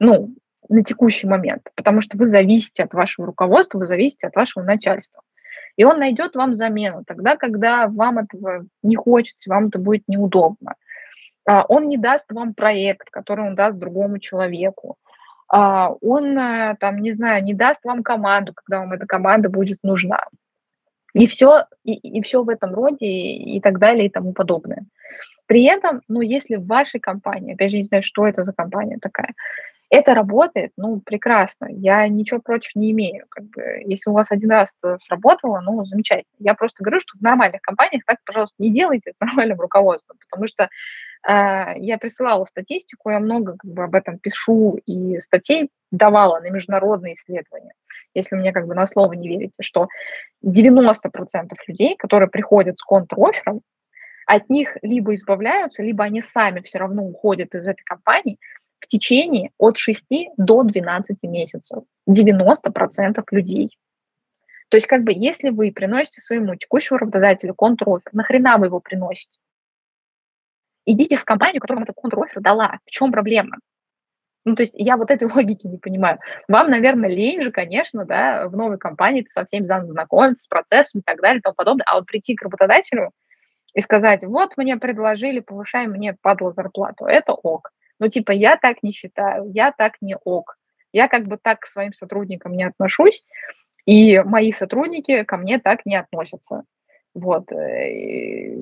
Ну, на текущий момент. Потому что вы зависите от вашего руководства, вы зависите от вашего начальства. И он найдет вам замену тогда, когда вам этого не хочется, вам это будет неудобно. А, он не даст вам проект, который он даст другому человеку. А, он, э, там, не знаю, не даст вам команду, когда вам эта команда будет нужна. И все, и, и все в этом роде, и так далее, и тому подобное. При этом, ну, если в вашей компании, опять же, не знаю, что это за компания такая, это работает, ну, прекрасно. Я ничего против не имею. Как бы, если у вас один раз это сработало, ну, замечательно. Я просто говорю, что в нормальных компаниях так, пожалуйста, не делайте с нормальным руководством, потому что э, я присылала статистику, я много как бы об этом пишу, и статей давала на международные исследования. Если мне как бы на слово не верите, что 90% людей, которые приходят с контрофером, от них либо избавляются, либо они сами все равно уходят из этой компании в течение от 6 до 12 месяцев. 90% людей. То есть, как бы, если вы приносите своему текущему работодателю контрофер, нахрена вы его приносите? Идите в компанию, которая вам этот контрофер дала. В чем проблема? Ну, то есть я вот этой логики не понимаю. Вам, наверное, лень же, конечно, да, в новой компании со всеми знакомиться, с процессом и так далее и тому подобное. А вот прийти к работодателю и сказать, вот мне предложили, повышай мне, падла, зарплату, это ок. Ну, типа, я так не считаю, я так не ок. Я как бы так к своим сотрудникам не отношусь, и мои сотрудники ко мне так не относятся. Вот. Э,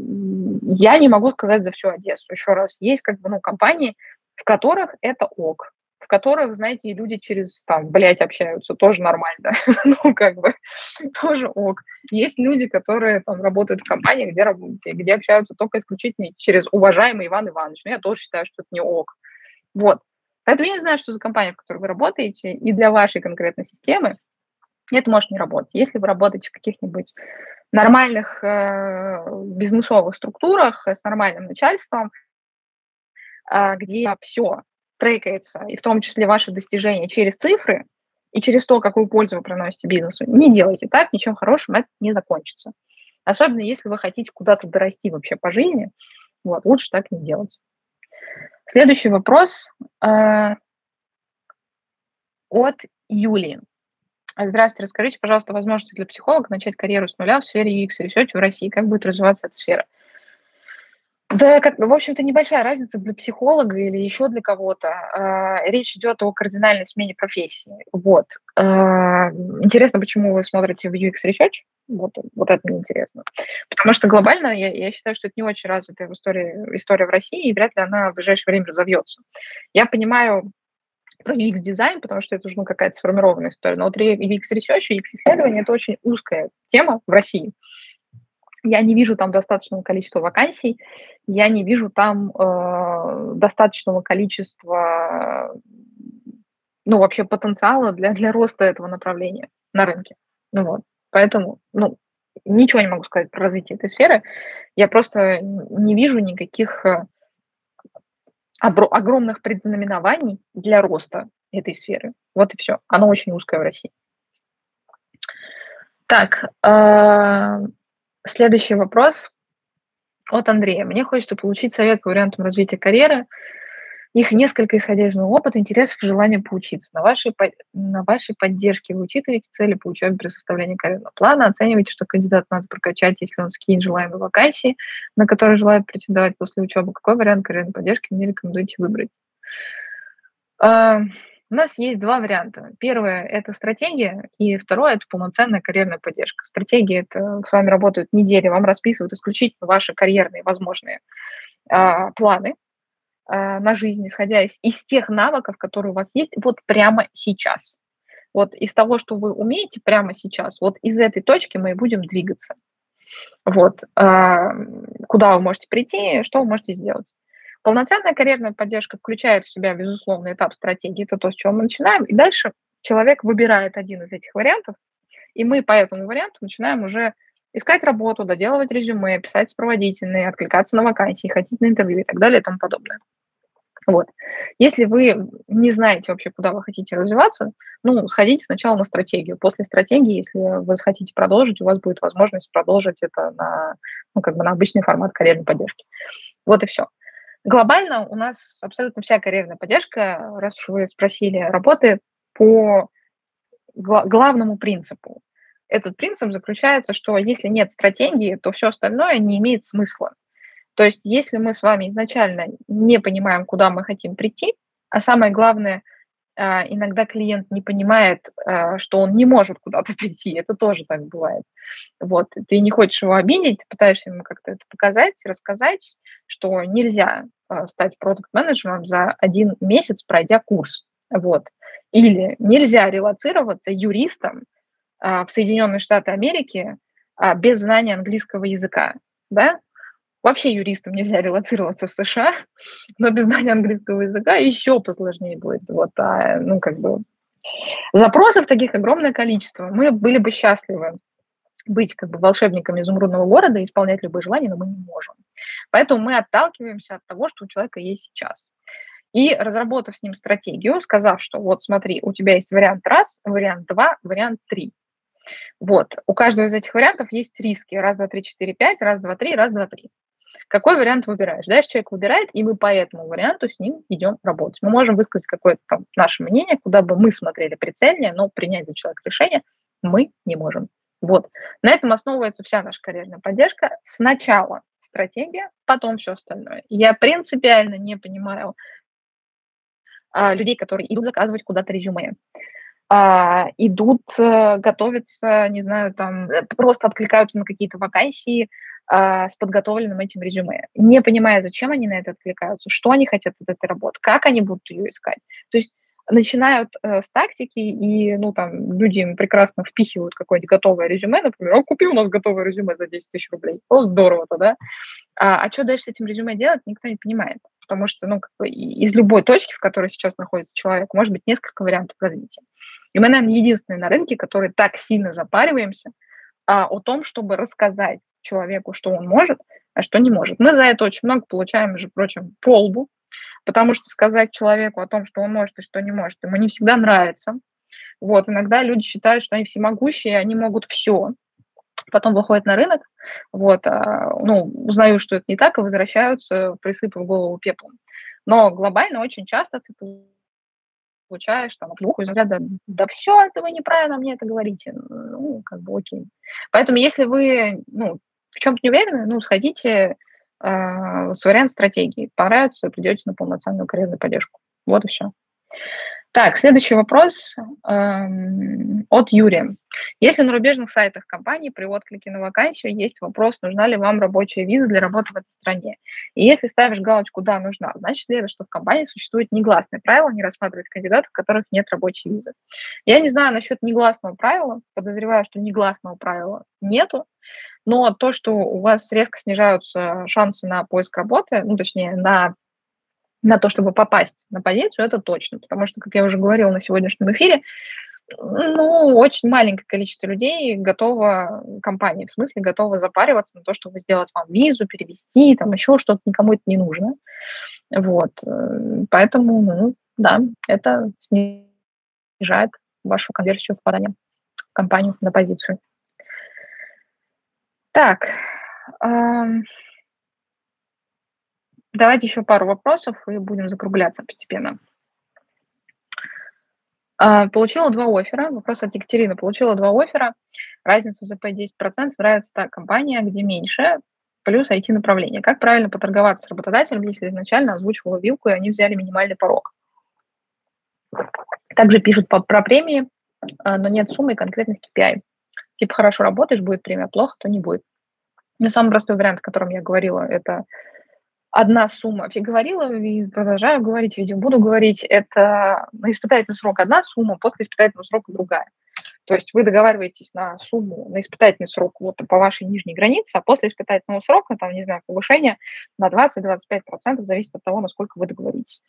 я не могу сказать за всю Одессу. Еще раз, есть как бы, ну, компании, в которых это ок в которых, знаете, и люди через, там, блядь, общаются, тоже нормально, ну, как бы, тоже ок. Есть люди, которые, там, работают в компании, где, где общаются только исключительно через уважаемый Иван Иванович, но я тоже считаю, что это не ок. Вот. Поэтому я не знаю, что за компания, в которой вы работаете, и для вашей конкретной системы это может не работать. Если вы работаете в каких-нибудь нормальных э, бизнесовых структурах с нормальным начальством, где все трекается, и в том числе ваши достижения через цифры и через то, какую пользу вы приносите бизнесу, не делайте так, ничем хорошим это не закончится. Особенно если вы хотите куда-то дорасти вообще по жизни, вот, лучше так не делать. Следующий вопрос э, от Юлии. Здравствуйте, расскажите, пожалуйста, возможности для психолога начать карьеру с нуля в сфере UX Research в России. Как будет развиваться эта сфера? Да, как, в общем-то, небольшая разница для психолога или еще для кого-то. А, речь идет о кардинальной смене профессии. Вот. А, интересно, почему вы смотрите в UX Research? Вот, вот это мне интересно. Потому что глобально я, я считаю, что это не очень развитая в истории, история в России, и вряд ли она в ближайшее время разовьется. Я понимаю про UX-дизайн, потому что это уже ну, какая-то сформированная история. Но вот UX Research и UX-исследование – это очень узкая тема в России. Я не вижу там достаточного количества вакансий, я не вижу там э, достаточного количества, ну, вообще потенциала для, для роста этого направления на рынке. Ну вот, поэтому, ну, ничего не могу сказать про развитие этой сферы. Я просто не вижу никаких э, огромных предзнаменований для роста этой сферы. Вот и все. Она очень узкая в России. Так, э, Следующий вопрос от Андрея. Мне хочется получить совет по вариантам развития карьеры. Их несколько, исходя из моего опыта, интересов и желания поучиться. На вашей, на вашей поддержке вы учитываете цели по учебе при составлении карьерного плана, оцениваете, что кандидат надо прокачать, если он скинет желаемые вакансии, на которые желает претендовать после учебы. Какой вариант карьерной поддержки мне рекомендуете выбрать? У нас есть два варианта. Первое – это стратегия, и второе – это полноценная карьерная поддержка. Стратегия – это с вами работают недели, вам расписывают исключительно ваши карьерные возможные э, планы э, на жизнь, исходя из, из тех навыков, которые у вас есть вот прямо сейчас. Вот из того, что вы умеете прямо сейчас, вот из этой точки мы и будем двигаться. Вот, э, куда вы можете прийти, что вы можете сделать. Полноценная карьерная поддержка включает в себя, безусловно, этап стратегии, это то, с чего мы начинаем, и дальше человек выбирает один из этих вариантов, и мы по этому варианту начинаем уже искать работу, доделывать резюме, писать сопроводительные, откликаться на вакансии, ходить на интервью и так далее и тому подобное. Вот. Если вы не знаете вообще, куда вы хотите развиваться, ну, сходите сначала на стратегию. После стратегии, если вы хотите продолжить, у вас будет возможность продолжить это на, ну, как бы на обычный формат карьерной поддержки. Вот и все. Глобально у нас абсолютно вся карьерная поддержка, раз уж вы спросили, работает по главному принципу. Этот принцип заключается, что если нет стратегии, то все остальное не имеет смысла. То есть если мы с вами изначально не понимаем, куда мы хотим прийти, а самое главное, иногда клиент не понимает, а, что он не может куда-то прийти. Это тоже так бывает. Вот. Ты не хочешь его обидеть, ты пытаешься ему как-то это показать, рассказать, что нельзя а, стать продукт-менеджером за один месяц, пройдя курс. Вот. Или нельзя релацироваться юристом в Соединенные Штаты Америки без знания английского языка. Да? Вообще юристам нельзя релацироваться в США, но без знания английского языка еще посложнее будет. Вот, а, ну, как бы, запросов таких огромное количество. Мы были бы счастливы быть как бы волшебниками изумрудного города и исполнять любые желания, но мы не можем. Поэтому мы отталкиваемся от того, что у человека есть сейчас. И разработав с ним стратегию, сказав, что вот смотри, у тебя есть вариант раз, вариант два, вариант три. Вот, у каждого из этих вариантов есть риски. Раз, два, три, четыре, пять, раз, два, три, раз, два, три какой вариант выбираешь. Дальше человек выбирает, и мы по этому варианту с ним идем работать. Мы можем высказать какое-то там наше мнение, куда бы мы смотрели прицельнее, но принять за человека решение мы не можем. Вот. На этом основывается вся наша карьерная поддержка. Сначала стратегия, потом все остальное. Я принципиально не понимаю а, людей, которые идут заказывать куда-то резюме. А, идут а, готовиться, не знаю, там, э, просто откликаются на какие-то вакансии, а, с подготовленным этим резюме, не понимая, зачем они на это откликаются, что они хотят от этой работы, как они будут ее искать. То есть начинают э, с тактики, и, ну, там, люди им прекрасно впихивают какое-нибудь готовое резюме, например, он купил у нас готовое резюме за 10 тысяч рублей, о, здорово-то, да? А, а что дальше с этим резюме делать, никто не понимает, потому что, ну, как бы из любой точки, в которой сейчас находится человек, может быть несколько вариантов развития. И мы, наверное, единственные на рынке, которые так сильно запариваемся а, о том, чтобы рассказать человеку, что он может, а что не может. Мы за это очень много получаем, между прочим, по лбу, потому что сказать человеку о том, что он может и что не может, ему не всегда нравится. Вот, иногда люди считают, что они всемогущие, они могут все. Потом выходят на рынок, вот, а, ну, узнают, что это не так, и возвращаются, присыпав голову пеплом. Но глобально очень часто ты получаешь там от двух из разряда «да все, это вы неправильно мне это говорите». Ну, как бы окей. Поэтому если вы, ну, в чем-то не уверены, ну, сходите э, с вариант стратегии. Понравится, придете на полноценную карьерную поддержку. Вот и все. Так, следующий вопрос эм, от Юрия. Если на рубежных сайтах компании при отклике на вакансию есть вопрос, нужна ли вам рабочая виза для работы в этой стране, и если ставишь галочку «да, нужна», значит ли это, что в компании существует негласное правило не рассматривать кандидатов, у которых нет рабочей визы? Я не знаю насчет негласного правила, подозреваю, что негласного правила нету, но то, что у вас резко снижаются шансы на поиск работы, ну, точнее, на на то, чтобы попасть на позицию, это точно. Потому что, как я уже говорила на сегодняшнем эфире, ну, очень маленькое количество людей готово, компании, в смысле, готово запариваться на то, чтобы сделать вам визу, перевести, там еще что-то, никому это не нужно. Вот. Поэтому, ну, да, это снижает вашу конверсию в попадание в компанию на позицию. Так, давайте еще пару вопросов и будем закругляться постепенно. А, получила два оффера. Вопрос от Екатерины. Получила два оффера. Разница ЗП 10%. Нравится та компания, где меньше, плюс IT-направление. Как правильно поторговаться с работодателем, если изначально озвучивала вилку, и они взяли минимальный порог? Также пишут по, про премии, а, но нет суммы и конкретных KPI типа хорошо работаешь, будет премия, плохо, то не будет. Но самый простой вариант, о котором я говорила, это одна сумма. Я говорила и продолжаю говорить, видимо, буду говорить, это на испытательный срок одна сумма, после испытательного срока другая. То есть вы договариваетесь на сумму, на испытательный срок вот по вашей нижней границе, а после испытательного срока, там, не знаю, повышение на 20-25% зависит от того, насколько вы договоритесь.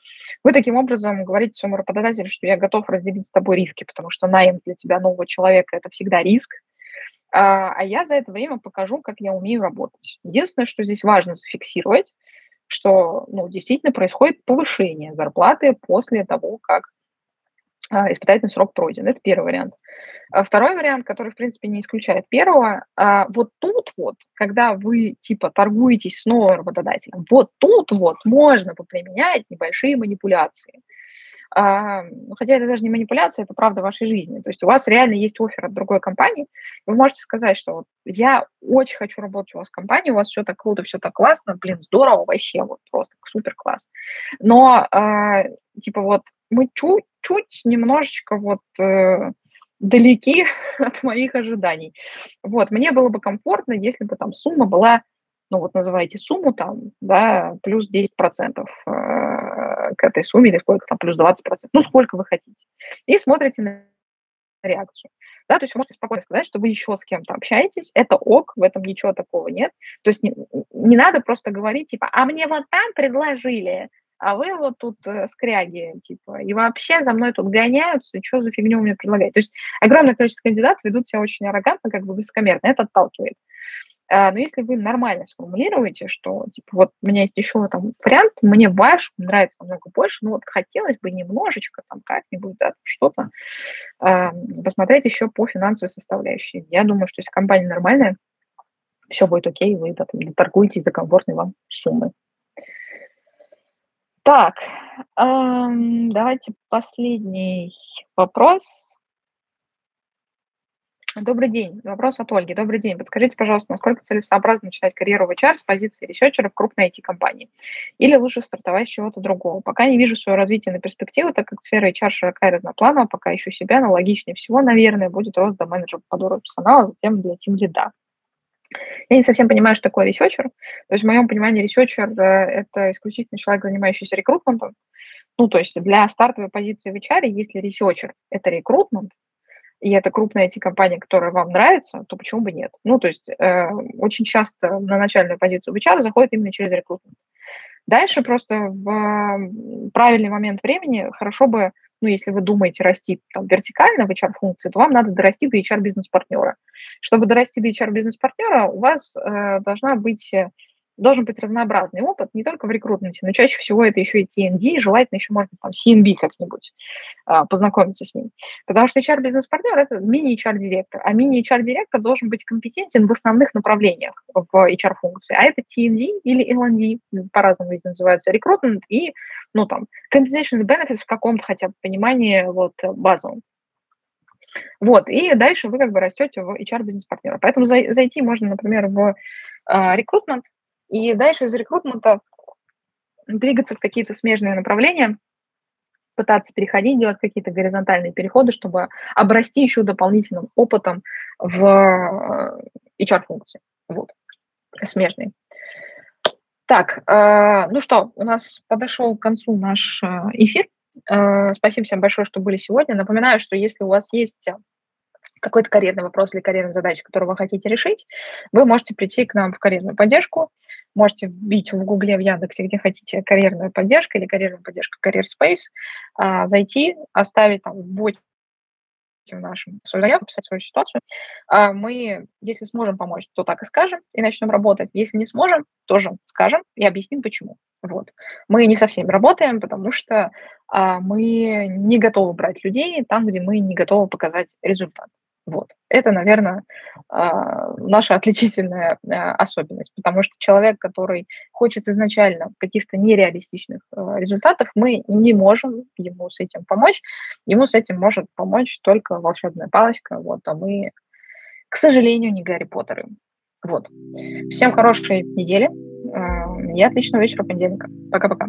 Вы таким образом говорите своему работодателю, что я готов разделить с тобой риски, потому что найм для тебя нового человека – это всегда риск, а, а я за это время покажу, как я умею работать. Единственное, что здесь важно зафиксировать, что ну, действительно происходит повышение зарплаты после того, как а, испытательный срок пройден. Это первый вариант. А второй вариант, который, в принципе, не исключает первого, вот тут вот, когда вы, типа, торгуетесь с новым работодателем, вот тут вот можно поприменять небольшие манипуляции. А, ну, хотя это даже не манипуляция, это правда вашей жизни. То есть у вас реально есть офер от другой компании, вы можете сказать, что вот я очень хочу работать у вас в компании, у вас все так круто, все так классно, блин, здорово вообще, вот просто супер класс. Но, а, типа вот, мы чуть чуть немножечко вот э, далеки от моих ожиданий. Вот, мне было бы комфортно, если бы там сумма была, ну вот называйте сумму там, да, плюс 10% э, к этой сумме, или сколько там, плюс 20%, ну сколько вы хотите. И смотрите на реакцию. Да, то есть вы можете спокойно сказать, что вы еще с кем-то общаетесь, это ок, в этом ничего такого нет. То есть не, не надо просто говорить, типа, а мне вот там предложили, а вы вот тут э, скряги, типа, и вообще за мной тут гоняются, что за фигню мне предлагаете. То есть огромное количество кандидатов ведут себя очень аррогантно, как бы высокомерно, это отталкивает. А, но если вы нормально сформулируете, что, типа, вот у меня есть еще там вариант, мне ваш нравится намного больше, ну вот хотелось бы немножечко там как-нибудь, да, что-то э, посмотреть еще по финансовой составляющей. Я думаю, что если компания нормальная, все будет окей, вы да, там, доторгуетесь до комфортной вам суммы. Так, эм, давайте последний вопрос. Добрый день. Вопрос от Ольги. Добрый день. Подскажите, пожалуйста, насколько целесообразно начинать карьеру в HR с позиции ресерчера в крупной IT-компании? Или лучше стартовать с чего-то другого? Пока не вижу свое развитие на перспективу, так как сфера HR широка и разноплановая, пока ищу себя, но логичнее всего, наверное, будет рост до менеджера по подбору персонала, затем для тим лида. Я не совсем понимаю, что такое researcher. То есть в моем понимании researcher э, – это исключительно человек, занимающийся рекрутментом. Ну, то есть для стартовой позиции в HR, если researcher – это рекрутмент, и это крупная IT-компания, которая вам нравится, то почему бы нет? Ну, то есть э, очень часто на начальную позицию в HR заходит именно через рекрутмент. Дальше просто в правильный момент времени хорошо бы ну, если вы думаете расти там, вертикально в HR-функции, то вам надо дорасти до HR-бизнес-партнера. Чтобы дорасти до HR-бизнес-партнера, у вас э, должна быть должен быть разнообразный опыт, не только в рекрутменте, но чаще всего это еще и TND, желательно еще, быть, там, CNB как-нибудь а, познакомиться с ним. Потому что HR-бизнес-партнер – это мини-HR-директор, а мини-HR-директор должен быть компетентен в основных направлениях в HR-функции, а это TND или LND, по-разному здесь называется, рекрутмент и, ну, там, compensation benefits в каком-то хотя бы понимании вот базовом. Вот, и дальше вы как бы растете в HR-бизнес-партнера. Поэтому зайти можно, например, в рекрутмент, и дальше из рекрутмента двигаться в какие-то смежные направления, пытаться переходить, делать какие-то горизонтальные переходы, чтобы обрасти еще дополнительным опытом в э, HR-функции. Вот, смежный. Так, э, ну что, у нас подошел к концу наш э, эфир. Э, спасибо всем большое, что были сегодня. Напоминаю, что если у вас есть какой-то карьерный вопрос или карьерная задача, которую вы хотите решить, вы можете прийти к нам в карьерную поддержку. Можете вбить в Гугле, в Яндексе, где хотите, карьерная поддержка или карьерная поддержка Career Space, а, зайти, оставить там в в нашем свою заявку, писать свою ситуацию. А, мы, если сможем помочь, то так и скажем, и начнем работать. Если не сможем, тоже скажем и объясним, почему. Вот. Мы не со всеми работаем, потому что а, мы не готовы брать людей там, где мы не готовы показать результат. Вот. Это, наверное, а, наша отличительная а, особенность, потому что человек, который хочет изначально каких-то нереалистичных а, результатов, мы не можем ему с этим помочь. Ему с этим может помочь только волшебная палочка, вот, а мы, к сожалению, не Гарри Поттеры. Вот. Всем хорошей недели и отличного вечера понедельника. Пока-пока.